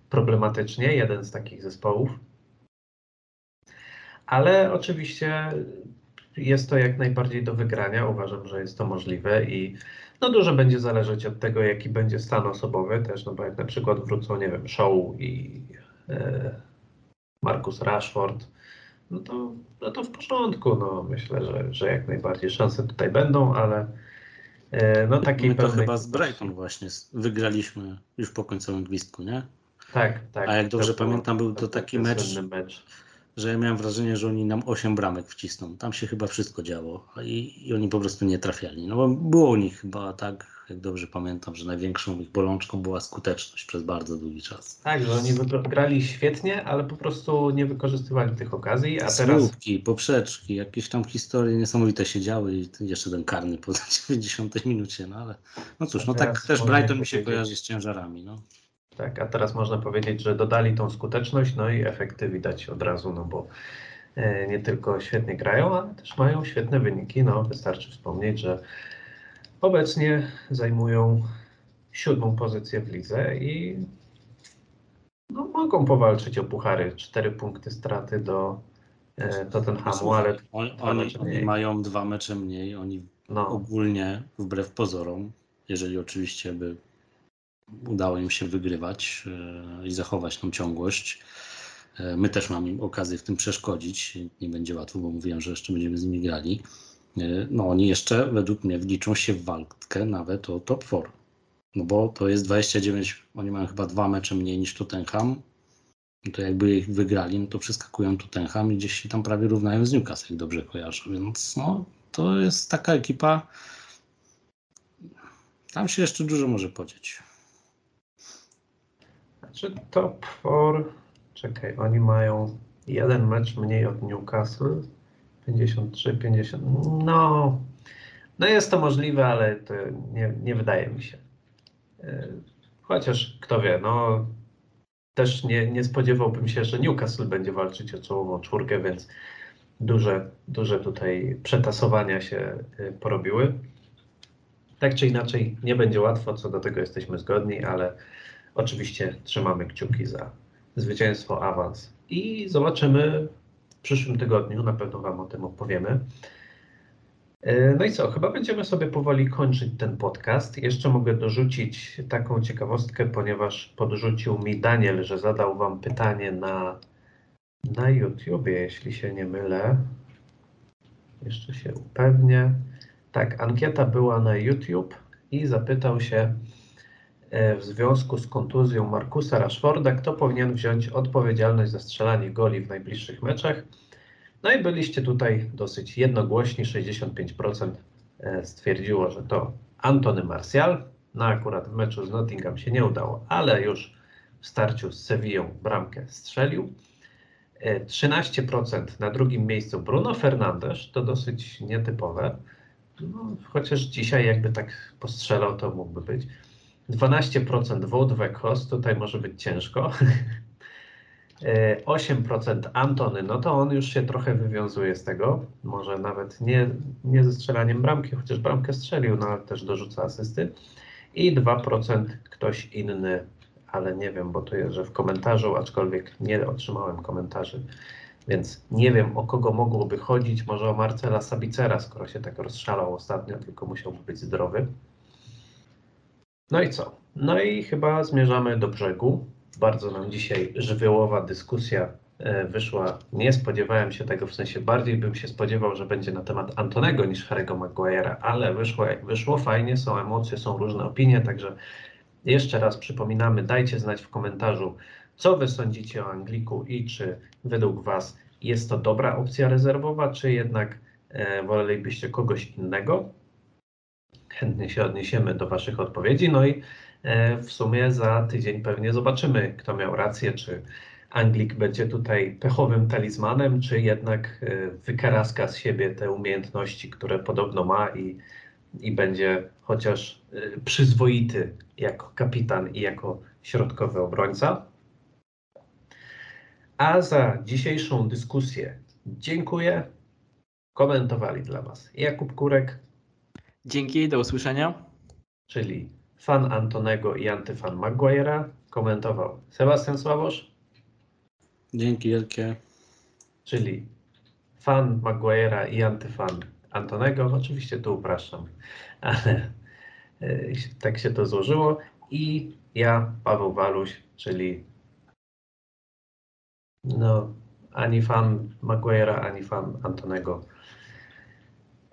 A: problematycznie. Jeden z takich zespołów. Ale oczywiście jest to jak najbardziej do wygrania. Uważam, że jest to możliwe i no dużo będzie zależeć od tego, jaki będzie stan osobowy też, no bo jak na przykład wrócą, nie wiem, Shaw i e, Marcus Rashford, no to, no to w porządku. No, myślę, że, że jak najbardziej szanse tutaj będą, ale e, no takiej
C: My to
A: pełnej-
C: chyba z Brighton właśnie wygraliśmy już po końcowym gwizdku, nie?
A: Tak, tak.
C: A jak dobrze
A: było-
C: pamiętam, był to taki mecz-
A: mecz.
C: Że ja miałem wrażenie, że oni nam 8 bramek wcisną. Tam się chyba wszystko działo i, i oni po prostu nie trafiali. No bo było u nich chyba tak, jak dobrze pamiętam, że największą ich bolączką była skuteczność przez bardzo długi czas.
A: Tak, że oni grali świetnie, ale po prostu nie wykorzystywali tych okazji, a teraz
C: Słupki, poprzeczki, jakieś tam historie niesamowite się działy i jeszcze ten karny po (laughs) 90 minucie, no ale no cóż, no tak też Brighton mi się kojarzy z ciężarami, no.
A: Tak, a teraz można powiedzieć, że dodali tą skuteczność, no i efekty widać od razu, no bo e, nie tylko świetnie grają, ale też mają świetne wyniki. No, wystarczy wspomnieć, że obecnie zajmują siódmą pozycję w lidze i no, mogą powalczyć o puchary. Cztery punkty straty do e, Tottenhamu, ale Dwa
C: oni, oni mają dwa mecze mniej, oni
A: no,
C: ogólnie, wbrew pozorom, jeżeli oczywiście by udało im się wygrywać e, i zachować tą ciągłość, e, my też mamy okazję w tym przeszkodzić. Nie będzie łatwo, bo mówiłem, że jeszcze będziemy z nimi grali. E, No oni jeszcze według mnie wliczą się w walkę nawet o top 4. No bo to jest 29, oni mają chyba dwa mecze mniej niż Tottenham. No to jakby ich wygrali, no to przeskakują Tottenham i gdzieś się tam prawie równają z Newcastle, jak dobrze kojarzę. Więc no, to jest taka ekipa, tam się jeszcze dużo może podzieć.
A: Znaczy top 4, czekaj, oni mają jeden mecz mniej od Newcastle, 53, 50, no, no jest to możliwe, ale to nie, nie wydaje mi się. E, Chociaż kto wie, no też nie, nie spodziewałbym się, że Newcastle będzie walczyć o czołową czwórkę, więc duże, duże tutaj przetasowania się e, porobiły. Tak czy inaczej nie będzie łatwo, co do tego jesteśmy zgodni, ale Oczywiście trzymamy kciuki za zwycięstwo, awans i zobaczymy w przyszłym tygodniu. Na pewno Wam o tym opowiemy. E, No i co? Chyba będziemy sobie powoli kończyć ten podcast. Jeszcze mogę dorzucić taką ciekawostkę, ponieważ podrzucił mi Daniel, że zadał Wam pytanie na, na YouTubie, jeśli się nie mylę. Jeszcze się upewnię. Tak, ankieta była na YouTube i zapytał się, w związku z kontuzją Markusa Rashforda, kto powinien wziąć odpowiedzialność za strzelanie goli w najbliższych meczach. No i byliście tutaj dosyć jednogłośni, 65% e, stwierdziło, że to Antony Martial. No akurat w meczu z Nottingham się nie udało, ale już w starciu z Sevillą bramkę strzelił. E, 13% na drugim miejscu Bruno Fernandes, to dosyć nietypowe. No, chociaż dzisiaj jakby tak postrzelał, to mógłby być. 12% Wout Weghorst, tutaj może być ciężko. (laughs) E, 8% Antony, no to on już się trochę wywiązuje z tego. Może nawet nie, nie ze strzelaniem bramki, chociaż bramkę strzelił, no ale też dorzuca asysty. I 2% ktoś inny, ale nie wiem, bo to jest, że w komentarzu, aczkolwiek nie otrzymałem komentarzy, więc nie wiem o kogo mogłoby chodzić. Może o Marcela Sabicera, skoro się tak rozszalał ostatnio, tylko musiałby być zdrowy. No i co? No i chyba zmierzamy do brzegu. Bardzo nam dzisiaj żywiołowa dyskusja e, wyszła. Nie spodziewałem się tego, w sensie bardziej bym się spodziewał, że będzie na temat Antonego niż Harry'ego Maguire'a, ale wyszło jak wyszło, fajnie, są emocje, są różne opinie, także jeszcze raz przypominamy, dajcie znać w komentarzu, co wy sądzicie o Angliku i czy według was jest to dobra opcja rezerwowa, czy jednak e, wolelibyście kogoś innego. Chętnie się odniesiemy do Waszych odpowiedzi. No i e, w sumie za tydzień pewnie zobaczymy, kto miał rację, czy Anglik będzie tutaj pechowym talizmanem, czy jednak e, wykaraska z siebie te umiejętności, które podobno ma i, i będzie chociaż e, przyzwoity jako kapitan i jako środkowy obrońca. A za dzisiejszą dyskusję dziękuję. Komentowali dla Was Jakub Kurek,
B: Dzięki, do usłyszenia.
A: czyli fan Antonego i antyfan Maguire'a. Komentował Sebastian Sławosz,
C: Dzięki wielkie.
A: czyli fan Maguire'a i antyfan Antonego. Oczywiście tu upraszczam, ale e, tak się to złożyło. I ja, Paweł Waluś, czyli no, ani fan Maguire'a, ani fan Antonego.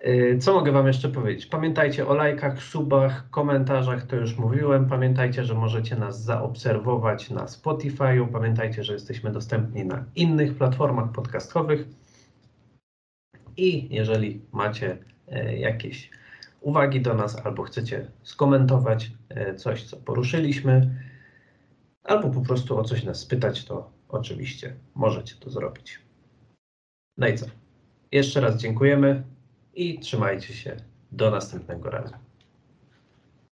A: Yy, Co mogę Wam jeszcze powiedzieć? Pamiętajcie o lajkach, subach, komentarzach, to już mówiłem. Pamiętajcie, że możecie nas zaobserwować na Spotify'u. Pamiętajcie, że jesteśmy dostępni na innych platformach podcastowych. I jeżeli macie e, jakieś uwagi do nas albo chcecie skomentować e, coś, co poruszyliśmy, albo po prostu o coś nas spytać, to oczywiście możecie to zrobić. No i co? Jeszcze raz dziękujemy i trzymajcie się. Do następnego razu.